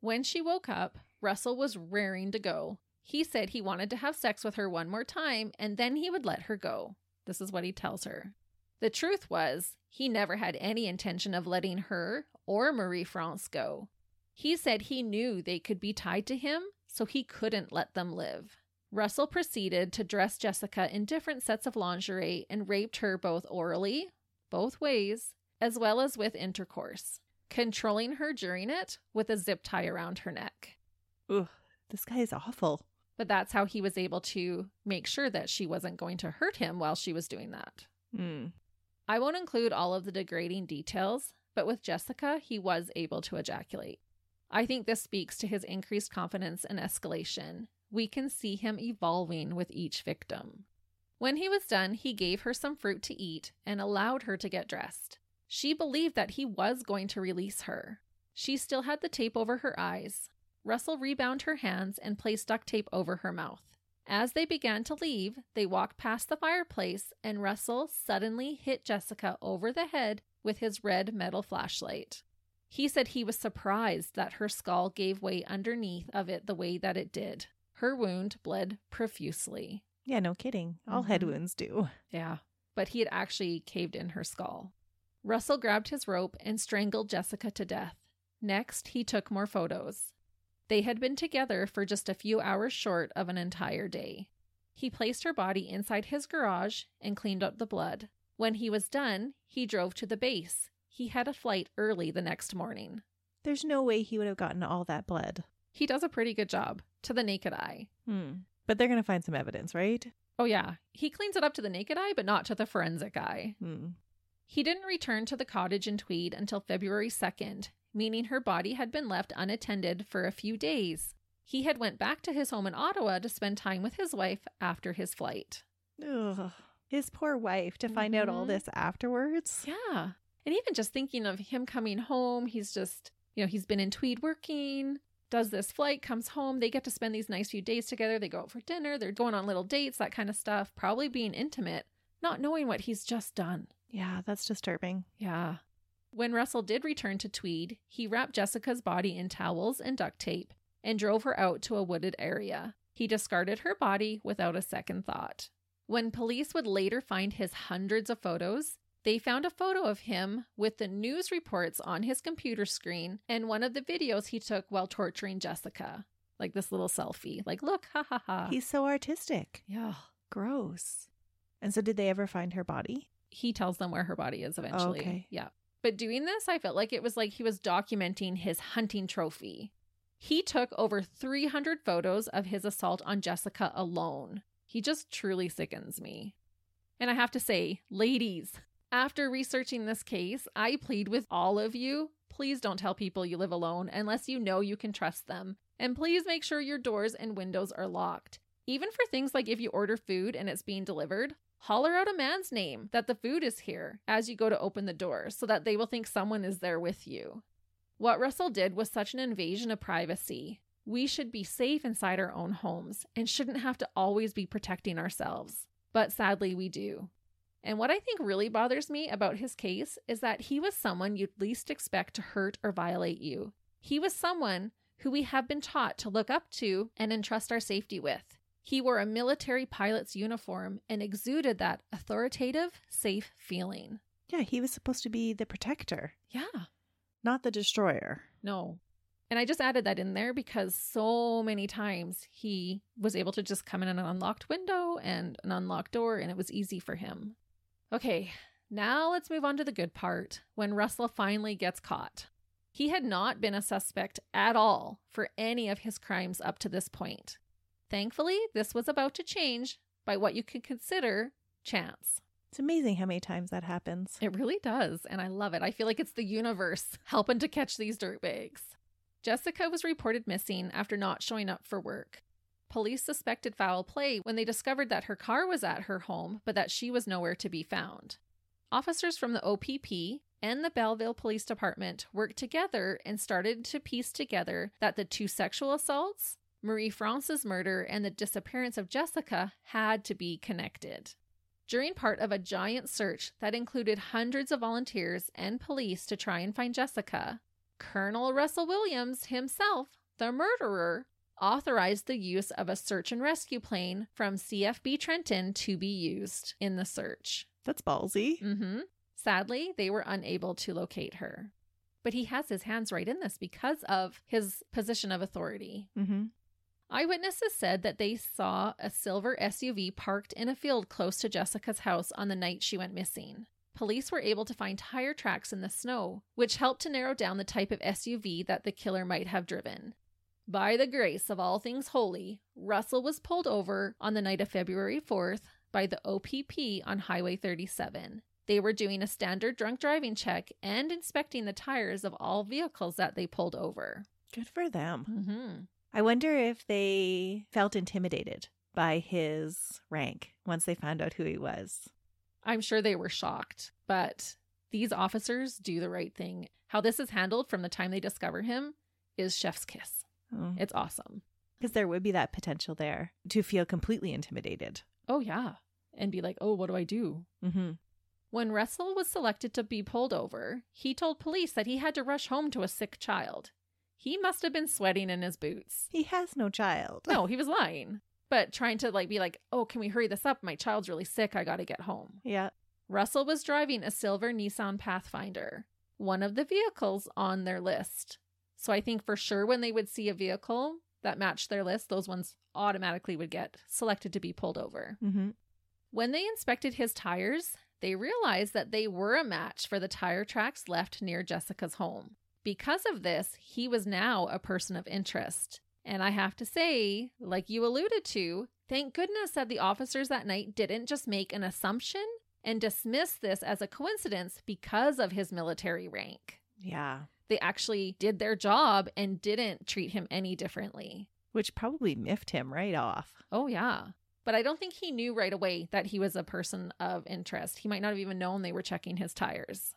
When she woke up, Russell was raring to go. He said he wanted to have sex with her one more time and then he would let her go. This is what he tells her. The truth was, he never had any intention of letting her or Marie France go. He said he knew they could be tied to him, so he couldn't let them live. Russell proceeded to dress Jessica in different sets of lingerie and raped her both orally, both ways, as well as with intercourse, controlling her during it with a zip tie around her neck. Ugh, this guy is awful. But that's how he was able to make sure that she wasn't going to hurt him while she was doing that. Mm. I won't include all of the degrading details, but with Jessica, he was able to ejaculate. I think this speaks to his increased confidence and escalation. We can see him evolving with each victim. When he was done, he gave her some fruit to eat and allowed her to get dressed. She believed that he was going to release her. She still had the tape over her eyes. Russell rebound her hands and placed duct tape over her mouth. As they began to leave, they walked past the fireplace, and Russell suddenly hit Jessica over the head with his red metal flashlight. He said he was surprised that her skull gave way underneath of it the way that it did. Her wound bled profusely. Yeah, no kidding. All head Mhm. wounds do. Yeah, but he had actually caved in her skull. Russell grabbed his rope and strangled Jessica to death. Next, he took more photos. They had been together for just a few hours short of an entire day. He placed her body inside his garage and cleaned up the blood. When he was done, he drove to the base. He had a flight early the next morning. There's no way he would have gotten all that blood. He does a pretty good job to the naked eye. Hmm. But they're going to find some evidence, right? Oh, yeah, he cleans it up to the naked eye, but not to the forensic eye. Hmm. He didn't return to the cottage in Tweed until February 2nd, meaning her body had been left unattended for a few days. He had went back to his home in Ottawa to spend time with his wife after his flight. Ugh. His poor wife to find out all Mhm. this afterwards. Yeah. And even just thinking of him coming home, he's just, you know, he's been in Tweed working, does this flight, comes home, they get to spend these nice few days together, they go out for dinner, they're going on little dates, that kind of stuff, probably being intimate, not knowing what he's just done. Yeah, that's disturbing. Yeah. When Russell did return to Tweed, he wrapped Jessica's body in towels and duct tape and drove her out to a wooded area. He discarded her body without a second thought. When police would later find his hundreds of photos, they found a photo of him with the news reports on his computer screen and one of the videos he took while torturing Jessica. Like this little selfie. Like, look, ha ha ha. He's so artistic. yeah. Gross. And so, did they ever find her body? He tells them where her body is eventually. okay. Yeah. But doing this, I felt like it was like he was documenting his hunting trophy. He took over 300 photos of his assault on Jessica alone. He just truly sickens me. And I have to say, ladies, After researching this case, I plead with all of you please don't tell people you live alone unless you know you can trust them. And please make sure your doors and windows are locked. Even for things like if you order food and it's being delivered, holler out a man's name that the food is here as you go to open the door so that they will think someone is there with you. What Russell did was such an invasion of privacy. We should be safe inside our own homes and shouldn't have to always be protecting ourselves. But sadly, we do. And what I think really bothers me about his case is that he was someone you'd least expect to hurt or violate you. He was someone who we have been taught to look up to and entrust our safety with. He wore a military pilot's uniform and exuded that authoritative, safe feeling. Yeah, he was supposed to be the protector, Yeah. not the destroyer. No. And I just added that in there because so many times he was able to just come in an unlocked window and an unlocked door, and it was easy for him. Okay, now let's move on to the good part when Russell finally gets caught. He had not been a suspect at all for any of his crimes up to this point. Thankfully, this was about to change by what you could consider chance. It's amazing how many times that happens. It really does, and I love it. I feel like it's the universe <laughs> helping to catch these dirtbags. Jessica was reported missing after not showing up for work. Police suspected foul play when they discovered that her car was at her home, but that she was nowhere to be found. Officers from the OPP and the Belleville Police Department worked together and started to piece together that the two sexual assaults, Marie France's murder, and the disappearance of Jessica had to be connected. During part of a giant search that included hundreds of volunteers and police to try and find Jessica, Colonel Russell Williams himself, the murderer, authorized the use of a search and rescue plane from CFB Trenton to be used in the search. That's ballsy. Mm-hmm. Sadly, they were unable to locate her. But he has his hands right in this because of his position of authority. Mm-hmm. Eyewitnesses said that they saw a silver SUV parked in a field close to Jessica's house on the night she went missing. Police were able to find tire tracks in the snow, which helped to narrow down the type of SUV that the killer might have driven. By the grace of all things holy, Russell was pulled over on the night of February 4th by the OPP on Highway 37. They were doing a standard drunk driving check and inspecting the tires of all vehicles that they pulled over. Good for them. Mm-hmm. I wonder if they felt intimidated by his rank once they found out who he was. I'm sure they were shocked, but these officers do the right thing. How this is handled from the time they discover him is chef's kiss. Because It's awesome. Because there would be that potential there to feel completely intimidated. Oh, yeah. And be like, oh, what do I do? Mm-hmm. When Russell was selected to be pulled over, he told police that he had to rush home to a sick child. He must have been sweating in his boots. He has no child. No, he <laughs> was lying, but trying to like be like, "Oh, can we hurry this up? My child's really sick. I got to get home." Yeah. Russell was driving a silver Nissan Pathfinder, one of the vehicles on their list. So I think for sure when they would see a vehicle that matched their list, those ones automatically would get selected to be pulled over. Mm-hmm. When they inspected his tires, they realized that they were a match for the tire tracks left near Jessica's home. Because of this, he was now a person of interest. And I have to say, like you alluded to, thank goodness that the officers that night didn't just make an assumption and dismiss this as a coincidence because of his military rank. Yeah. They actually did their job and didn't treat him any differently. Which probably miffed him right off. Oh, yeah. But I don't think he knew right away that he was a person of interest. He might not have even known they were checking his tires.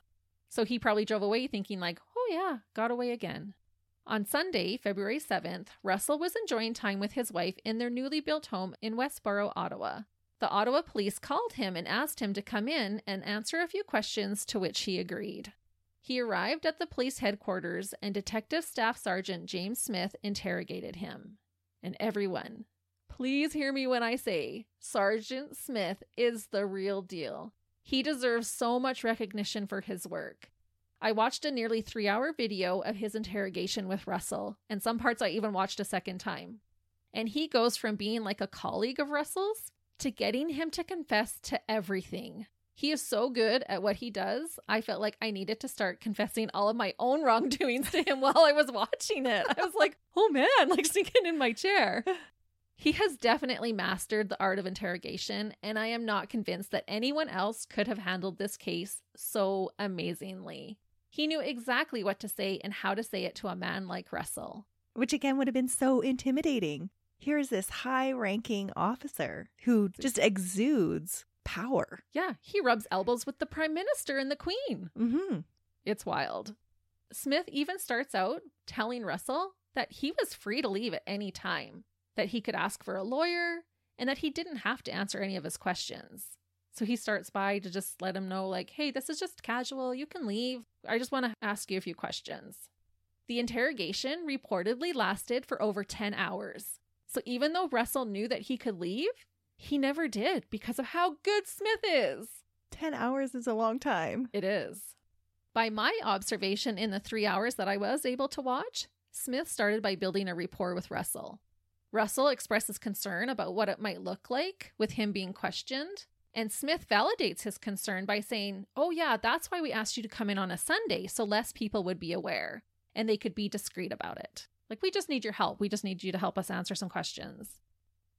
So he probably drove away thinking, like, yeah, got away again. On Sunday, February 7th, Russell was enjoying time with his wife in their newly built home in Westboro, Ottawa. The Ottawa police called him and asked him to come in and answer a few questions, to which he agreed. He arrived at the police headquarters and Detective Staff Sergeant James Smith interrogated him. And everyone, please hear me when I say Sergeant Smith is the real deal. He deserves so much recognition for his work. I watched a nearly three hour video of his interrogation with Russell, and some parts I even watched a second time. And he goes from being like a colleague of Russell's to getting him to confess to everything. He is so good at what he does. I felt like I needed to start confessing all of my own wrongdoings to him <laughs> while I was watching it. I was like, oh man, <laughs> like sinking in my chair. He has definitely mastered the art of interrogation, and I am not convinced that anyone else could have handled this case so amazingly. He knew exactly what to say and how to say it to a man like Russell. Which again would have been so intimidating. Here's this high ranking officer who just exudes power. Yeah, he rubs elbows with the prime minister and the queen. Mm-hmm. It's wild. Smith even starts out telling Russell that he was free to leave at any time, that he could ask for a lawyer, and that he didn't have to answer any of his questions. So he starts by to just let him know, like, hey, this is just casual. You can leave. I just want to ask you a few questions. The interrogation reportedly lasted for over 10 hours. So even though Russell knew that he could leave, he never did because of how good Smith is. 10 hours is a long time. It is. By my observation in the three hours that I was able to watch, Smith started by building a rapport with Russell. Russell expresses concern about what it might look like with him being questioned, and Smith validates his concern by saying, Oh, yeah, that's why we asked you to come in on a Sunday, so less people would be aware and they could be discreet about it. Like, we just need your help. We just need you to help us answer some questions.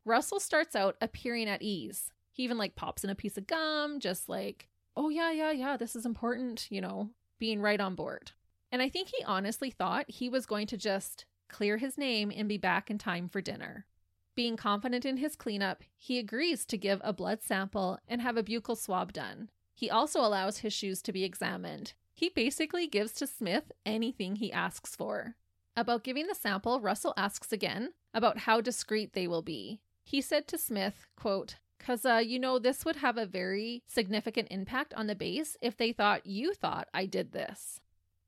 Russell starts out appearing at ease. He even like pops in a piece of gum, just like, oh, yeah, yeah, yeah, this is important, you know, being right on board. And I think he honestly thought he was going to just clear his name and be back in time for dinner. Being confident in his cleanup, he agrees to give a blood sample and have a buccal swab done. He also allows his shoes to be examined. He basically gives to Smith anything he asks for. About giving the sample, Russell asks again about how discreet they will be. He said to Smith, quote, because uh, you know this would have a very significant impact on the base if they thought you thought i did this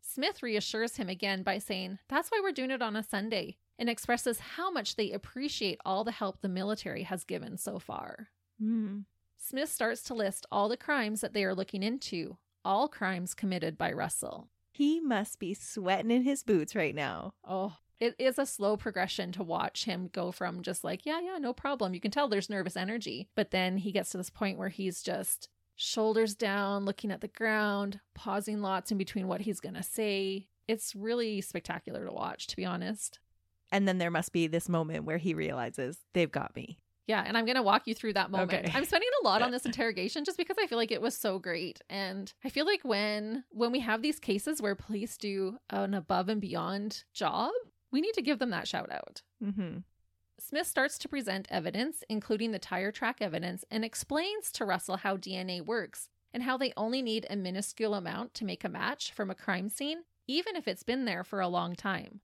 smith reassures him again by saying that's why we're doing it on a sunday and expresses how much they appreciate all the help the military has given so far Mm. smith starts to list all the crimes that they are looking into all crimes committed by russell He must be sweating in his boots right now. oh it is a slow progression to watch him go from just like, yeah, yeah, no problem. You can tell there's nervous energy. But then he gets to this point where he's just shoulders down, looking at the ground, pausing lots in between what he's going to say. It's really spectacular to watch, to be honest. And then there must be this moment where he realizes they've got me. Yeah, and I'm going to walk you through that moment. Okay. I'm spending a lot on this <laughs> interrogation just because I feel like it was so great. And I feel like when when we have these cases where police do an above and beyond job, we need to give them that shout out. Mm-hmm. Smith starts to present evidence, including the tire track evidence, and explains to Russell how DNA works and how they only need a minuscule amount to make a match from a crime scene, even if it's been there for a long time.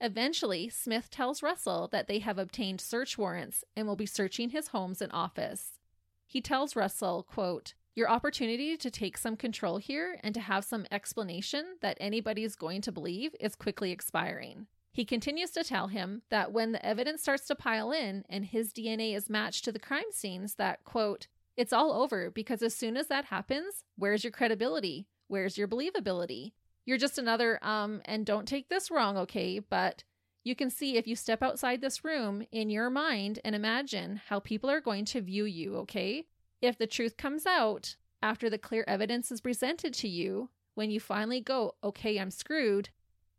Eventually, Smith tells Russell that they have obtained search warrants and will be searching his homes and office. He tells Russell, quote, your opportunity to take some control here and to have some explanation that anybody is going to believe is quickly expiring. He continues to tell him that when the evidence starts to pile in and his DNA is matched to the crime scenes, that, quote, it's all over because as soon as that happens, where's your credibility? Where's your believability? You're just another, um, and don't take this wrong, okay? But you can see if you step outside this room in your mind and imagine how people are going to view you, okay? If the truth comes out after the clear evidence is presented to you, when you finally go, okay, I'm screwed,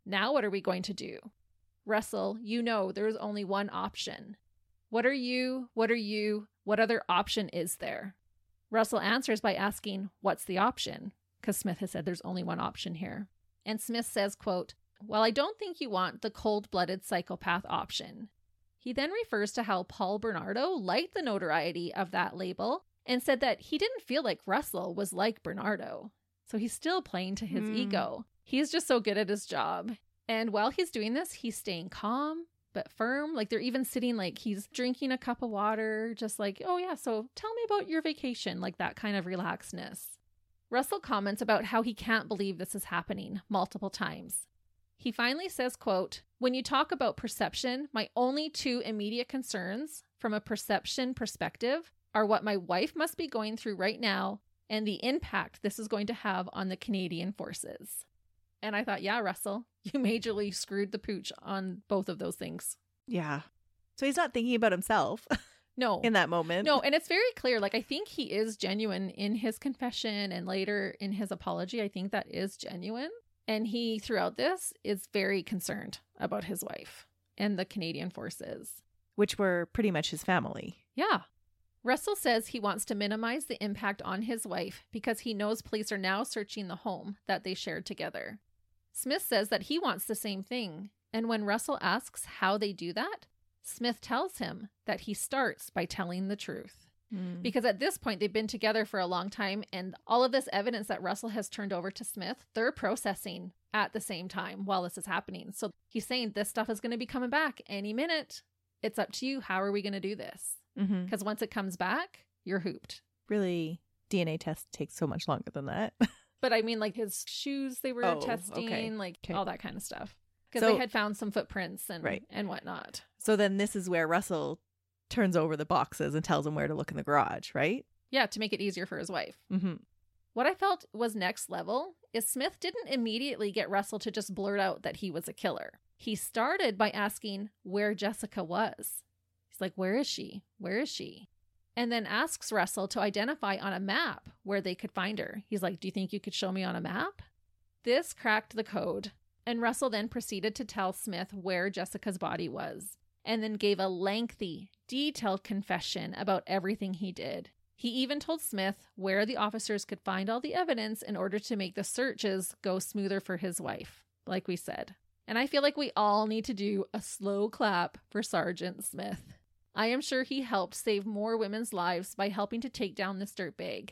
now what are we going to do? Russell, you know there's only one option. What are you? What are you? What other option is there? Russell answers by asking, What's the option? Because Smith has said there's only one option here. And Smith says, quote, Well, I don't think you want the cold blooded psychopath option. He then refers to how Paul Bernardo liked the notoriety of that label and said that he didn't feel like Russell was like Bernardo. So he's still playing to his Hmm. ego. He's just so good at his job. And while he's doing this, he's staying calm but firm. Like they're even sitting like he's drinking a cup of water, just like, oh yeah, so tell me about your vacation, like that kind of relaxedness. Russell comments about how he can't believe this is happening multiple times. He finally says, quote, When you talk about perception, my only two immediate concerns from a perception perspective are what my wife must be going through right now and the impact this is going to have on the Canadian forces. And I thought, yeah, Russell, <laughs> you majorly screwed the pooch on both of those things. Yeah. So he's not thinking about himself <laughs> No. in that moment. No, and it's very clear. Like, I think he is genuine in his confession and later in his apology. I think that is genuine. And he, throughout this, is very concerned about his wife and the Canadian forces. which were pretty much his family. Yeah. Russell says he wants to minimize the impact on his wife because he knows police are now searching the home that they shared together. Smith says that he wants the same thing, and when Russell asks how they do that, Smith tells him that he starts by telling the truth. Mm. Because at this point, they've been together for a long time, and all of this evidence that Russell has turned over to Smith, they're processing at the same time while this is happening. So he's saying this stuff is going to be coming back any minute. It's up to you. How are we going to do this? Because once it comes back, you're hooped. Really, DNA test takes so much longer than that. <laughs> But I mean, like his shoes, they were Oh, testing, okay. like Okay. all that kind of stuff. Because So- they had found some footprints and Right. and whatnot. so then this is where Russell turns over the boxes and tells him where to look in the garage, right? Yeah, to make it easier for his wife. Mm-hmm. What I felt was next level is Smith didn't immediately get Russell to just blurt out that he was a killer. He started by asking where Jessica was. He's like, Where is she? Where is she? And then asks Russell to identify on a map where they could find her. He's like, Do you think you could show me on a map? This cracked the code. And Russell then proceeded to tell Smith where Jessica's body was, and then gave a lengthy, detailed confession about everything he did. He even told Smith where the officers could find all the evidence in order to make the searches go smoother for his wife, like we said. And I feel like we all need to do a slow clap for Sergeant Smith. I am sure he helped save more women's lives by helping to take down this dirtbag.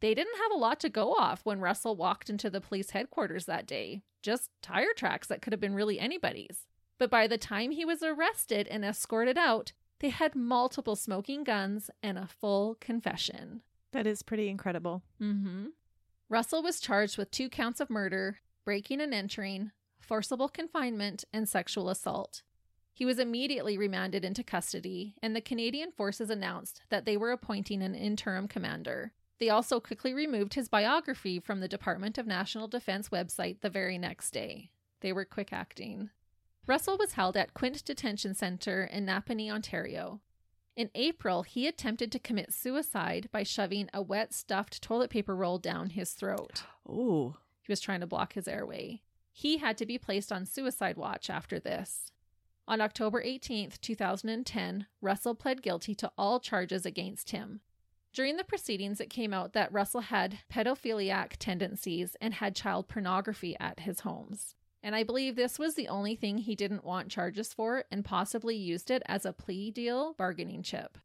They didn't have a lot to go off when Russell walked into the police headquarters that day, just tire tracks that could have been really anybody's. But by the time he was arrested and escorted out, they had multiple smoking guns and a full confession. That is pretty incredible. Mm-hmm. Russell was charged with two counts of murder, breaking and entering, forcible confinement, and sexual assault. He was immediately remanded into custody, and the Canadian forces announced that they were appointing an interim commander. They also quickly removed his biography from the Department of National Defense website the very next day. They were quick acting. Russell was held at Quinte Detention Center in Napanee, Ontario. In April, he attempted to commit suicide by shoving a wet stuffed toilet paper roll down his throat. Oh, He was trying to block his airway. He had to be placed on suicide watch after this. On October 18, 2010, Russell pled guilty to all charges against him. During the proceedings, it came out that Russell had pedophiliac tendencies and had child pornography at his homes. And I believe this was the only thing he didn't want charges for and possibly used it as a plea deal bargaining chip.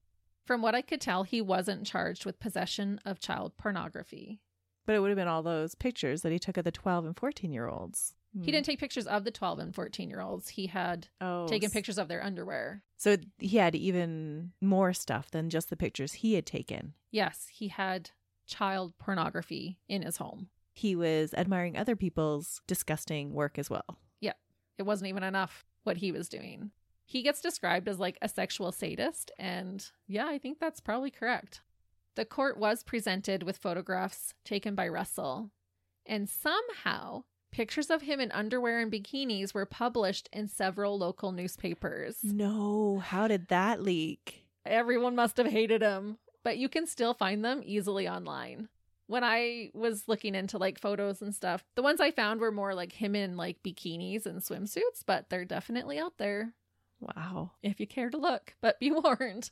From what I could tell, he wasn't charged with possession of child pornography. but it would have been all those pictures that he took of the 12 and 14 year olds. He didn't hmm. take pictures of the 12 and 14 year olds. He had oh, taken pictures of their underwear. So he had even more stuff than just the pictures he had taken. Yes, he had child pornography in his home. He was admiring other people's disgusting work as well. Yeah, it wasn't even enough what he was doing. He gets described as like a sexual sadist, and yeah, I think that's probably correct. The court was presented with photographs taken by Russell, and somehow pictures of him in underwear and bikinis were published in several local newspapers. No, how did that leak? Everyone must have hated him, but you can still find them easily online. When I was looking into like photos and stuff, the ones I found were more like him in like bikinis and swimsuits, but they're definitely out there Wow. if you care to look, but be <laughs> warned.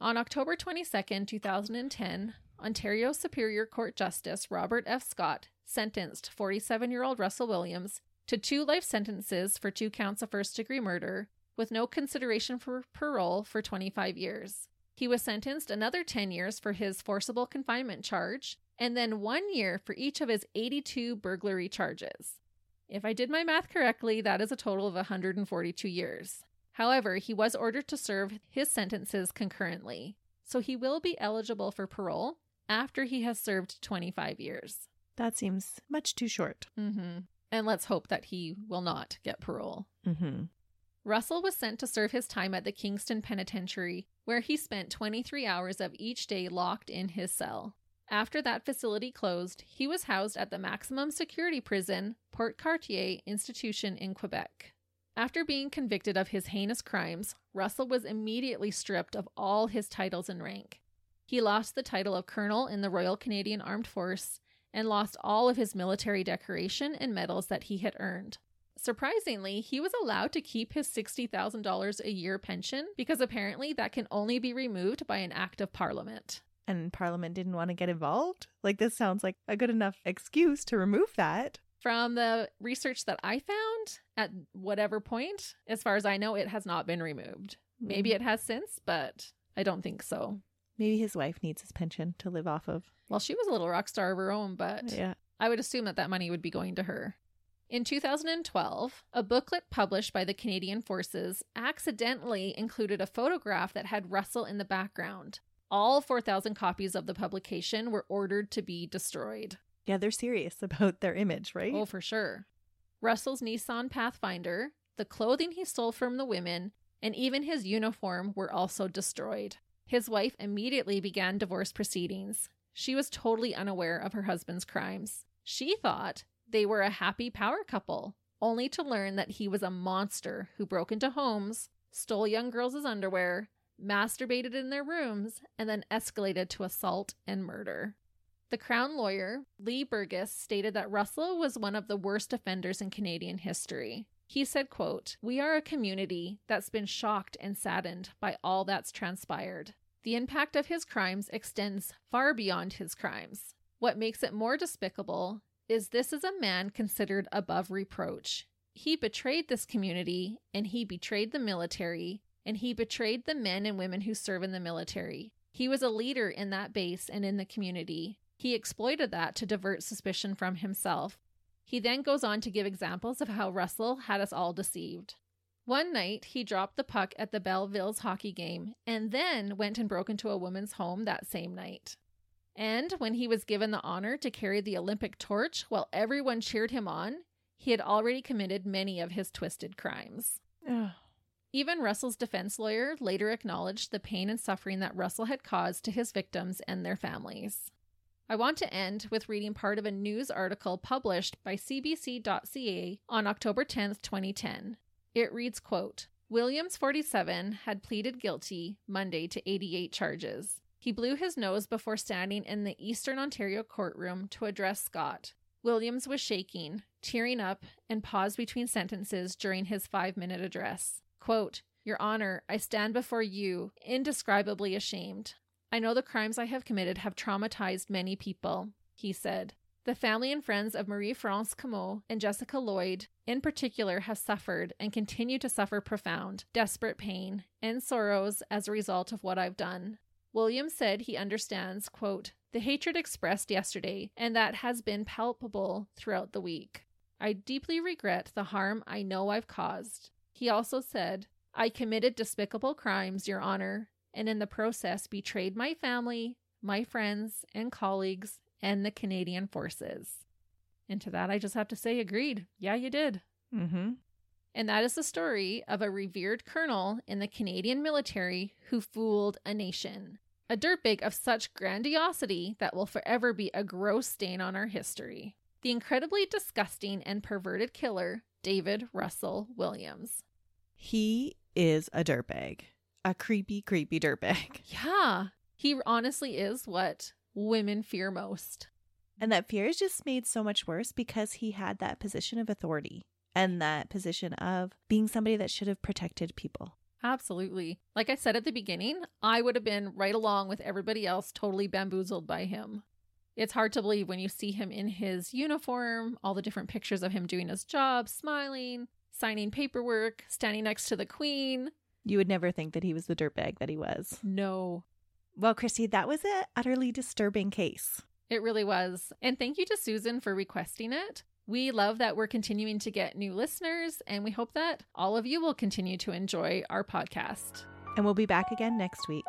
On October 22nd, 2010, Ontario Superior Court Justice Robert F. Scott sentenced 47 year old Russell Williams to two life sentences for two counts of first degree murder with no consideration for parole for 25 years. He was sentenced another 10 years for his forcible confinement charge and then one year for each of his 82 burglary charges. If I did my math correctly, that is a total of 142 years. However, he was ordered to serve his sentences concurrently, so he will be eligible for parole after he has served 25 years. That seems much too short. Mm-hmm. And let's hope that he will not get parole. Mm-hmm. Russell was sent to serve his time at the Kingston Penitentiary, where he spent 23 hours of each day locked in his cell. After that facility closed, he was housed at the maximum security prison, Port Cartier Institution in Quebec. After being convicted of his heinous crimes, Russell was immediately stripped of all his titles and rank. He lost the title of colonel in the Royal Canadian Armed Force and lost all of his military decoration and medals that he had earned. Surprisingly, he was allowed to keep his $60,000 a year pension because apparently that can only be removed by an act of parliament. And Parliament didn't want to get involved? Like, this sounds like a good enough excuse to remove that. From the research that I found, at whatever point, as far as I know, it has not been removed. Maybe mm. it has since, but I don't think so. Maybe his wife needs his pension to live off of. Well, she was a little rock star of her own, but Yeah. I would assume that that money would be going to her. In 2012, a booklet published by the Canadian Forces accidentally included a photograph that had Russell in the background. All 4,000 copies of the publication were ordered to be destroyed. Yeah, they're serious <laughs> about their image, right? Oh, for sure. Russell's Nissan Pathfinder, the clothing he stole from the women, and even his uniform were also destroyed. His wife immediately began divorce proceedings. She was totally unaware of her husband's crimes. She thought they were a happy power couple, only to learn that he was a monster who broke into homes, stole young girls' underwear, masturbated in their rooms, and then escalated to assault and murder. The Crown lawyer, Lee Burgess, stated that Russell was one of the worst offenders in Canadian history. He said, quote, We are a community that's been shocked and saddened by all that's transpired. The impact of his crimes extends far beyond his crimes. What makes it more despicable is this is a man considered above reproach. He betrayed this community, and he betrayed the military, and he betrayed the men and women who serve in the military. He was a leader in that base and in the community. He exploited that to divert suspicion from himself. He then goes on to give examples of how Russell had us all deceived. One night, he dropped the puck at the Bellevilles hockey game and then went and broke into a woman's home that same night. And when he was given the honor to carry the Olympic torch while everyone cheered him on, he had already committed many of his twisted crimes. Ugh. Even Russell's defense lawyer later acknowledged the pain and suffering that Russell had caused to his victims and their families. I want to end with reading part of a news article published by cbc.ca on October 10th, 2010. It reads, quote, Williams 47 had pleaded guilty Monday to 88 charges. He blew his nose before standing in the Eastern Ontario courtroom to address Scott. Williams was shaking, tearing up, and paused between sentences during his five minute address. Quote, Your Honor, I stand before you, indescribably ashamed. I know the crimes I have committed have traumatized many people, he said. The family and friends of Marie France Comeau and Jessica Lloyd, in particular, have suffered and continue to suffer profound, desperate pain and sorrows as a result of what I've done. Williams said he understands, quote, the hatred expressed yesterday and that has been palpable throughout the week. I deeply regret the harm I know I've caused. He also said, I committed despicable crimes, Your Honor, and in the process betrayed my family, my friends and colleagues, and the Canadian forces. And to that, I just have to say, agreed. Yeah, you did. Mm-hmm. And that is the story of a revered colonel in the Canadian military who fooled a nation. A dirtbag of such grandiosity that will forever be a gross stain on our history. The incredibly disgusting and perverted killer, David Russell Williams. He is a dirtbag. A creepy, creepy dirtbag. <laughs> Yeah, he honestly is what women fear most. And that fear is just made so much worse because he had that position of authority and that position of being somebody that should have protected people. Absolutely. Like I said at the beginning, I would have been right along with everybody else, totally bamboozled by him. It's hard to believe when you see him in his uniform, all the different pictures of him doing his job, smiling, signing paperwork, standing next to the queen. You would never think that he was the dirtbag that he was. No, Well, Christy, that was an utterly disturbing case. it really was. And thank you to Susan for requesting it. We love that we're continuing to get new listeners, and we hope that all of you will continue to enjoy our podcast. And we'll be back again next week.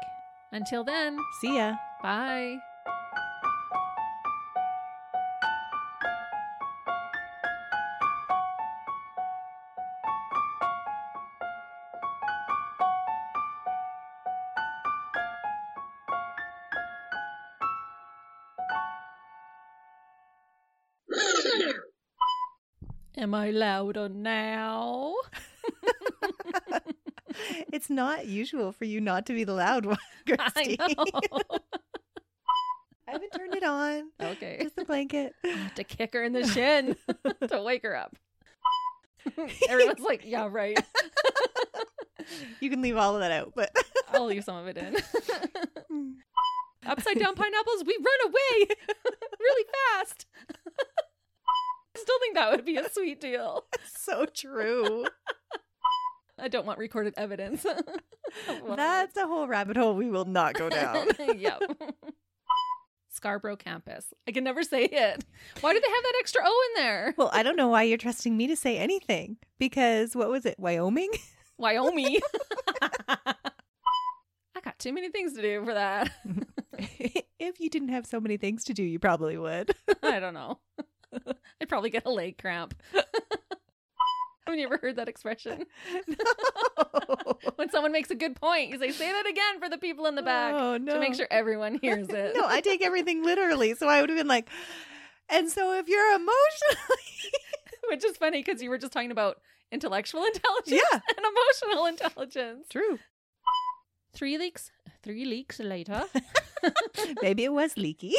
Until then, See ya. bye. Am I louder now? <laughs> it's not usual for you not to be the loud one, Christy. <laughs> I know. <laughs> I haven't turned it on. okay. Just the blanket. to kick her in the shin to wake her up. Everyone's like, yeah, right. You can leave all of that out, but I'll leave some of it in. Upside down pineapples, we run away really fast. Still think that would be a sweet deal. <laughs> so true. <laughs> I don't want recorded evidence. <laughs> That's a whole rabbit hole we will not go down. yep. Scarborough campus. I can never say it. Why do they have that extra O in there? well, I don't know why you're trusting me to say anything because what was it, Wyoming? Wyoming. I got too many things to do for that. if you didn't have so many things to do, you probably would. I don't know. I'd probably get a leg cramp. <laughs> Haven't you ever heard that expression? no. <laughs> <laughs> when someone makes a good point, you say, say that again for the people in the back Oh, no. to make sure everyone hears it. no, I take everything literally. So I would have been like, and so if you're emotionally. Which is funny because you were just talking about intellectual intelligence Yeah. and emotional intelligence. True. Three leaks, three leaks later. Maybe it was leaky.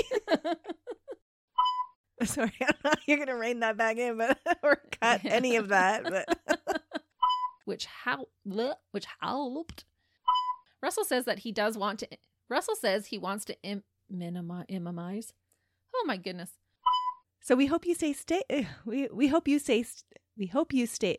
<laughs> Sorry, I don't know how you're going to rein that back in, but <laughs> or cut <laughs> any of that. But which how which helped. Russell says that he does want to. Russell says he wants to Im, minimi, minimize. Oh my goodness. so we hope you stay stay. We we hope you stay. st- We hope you stay.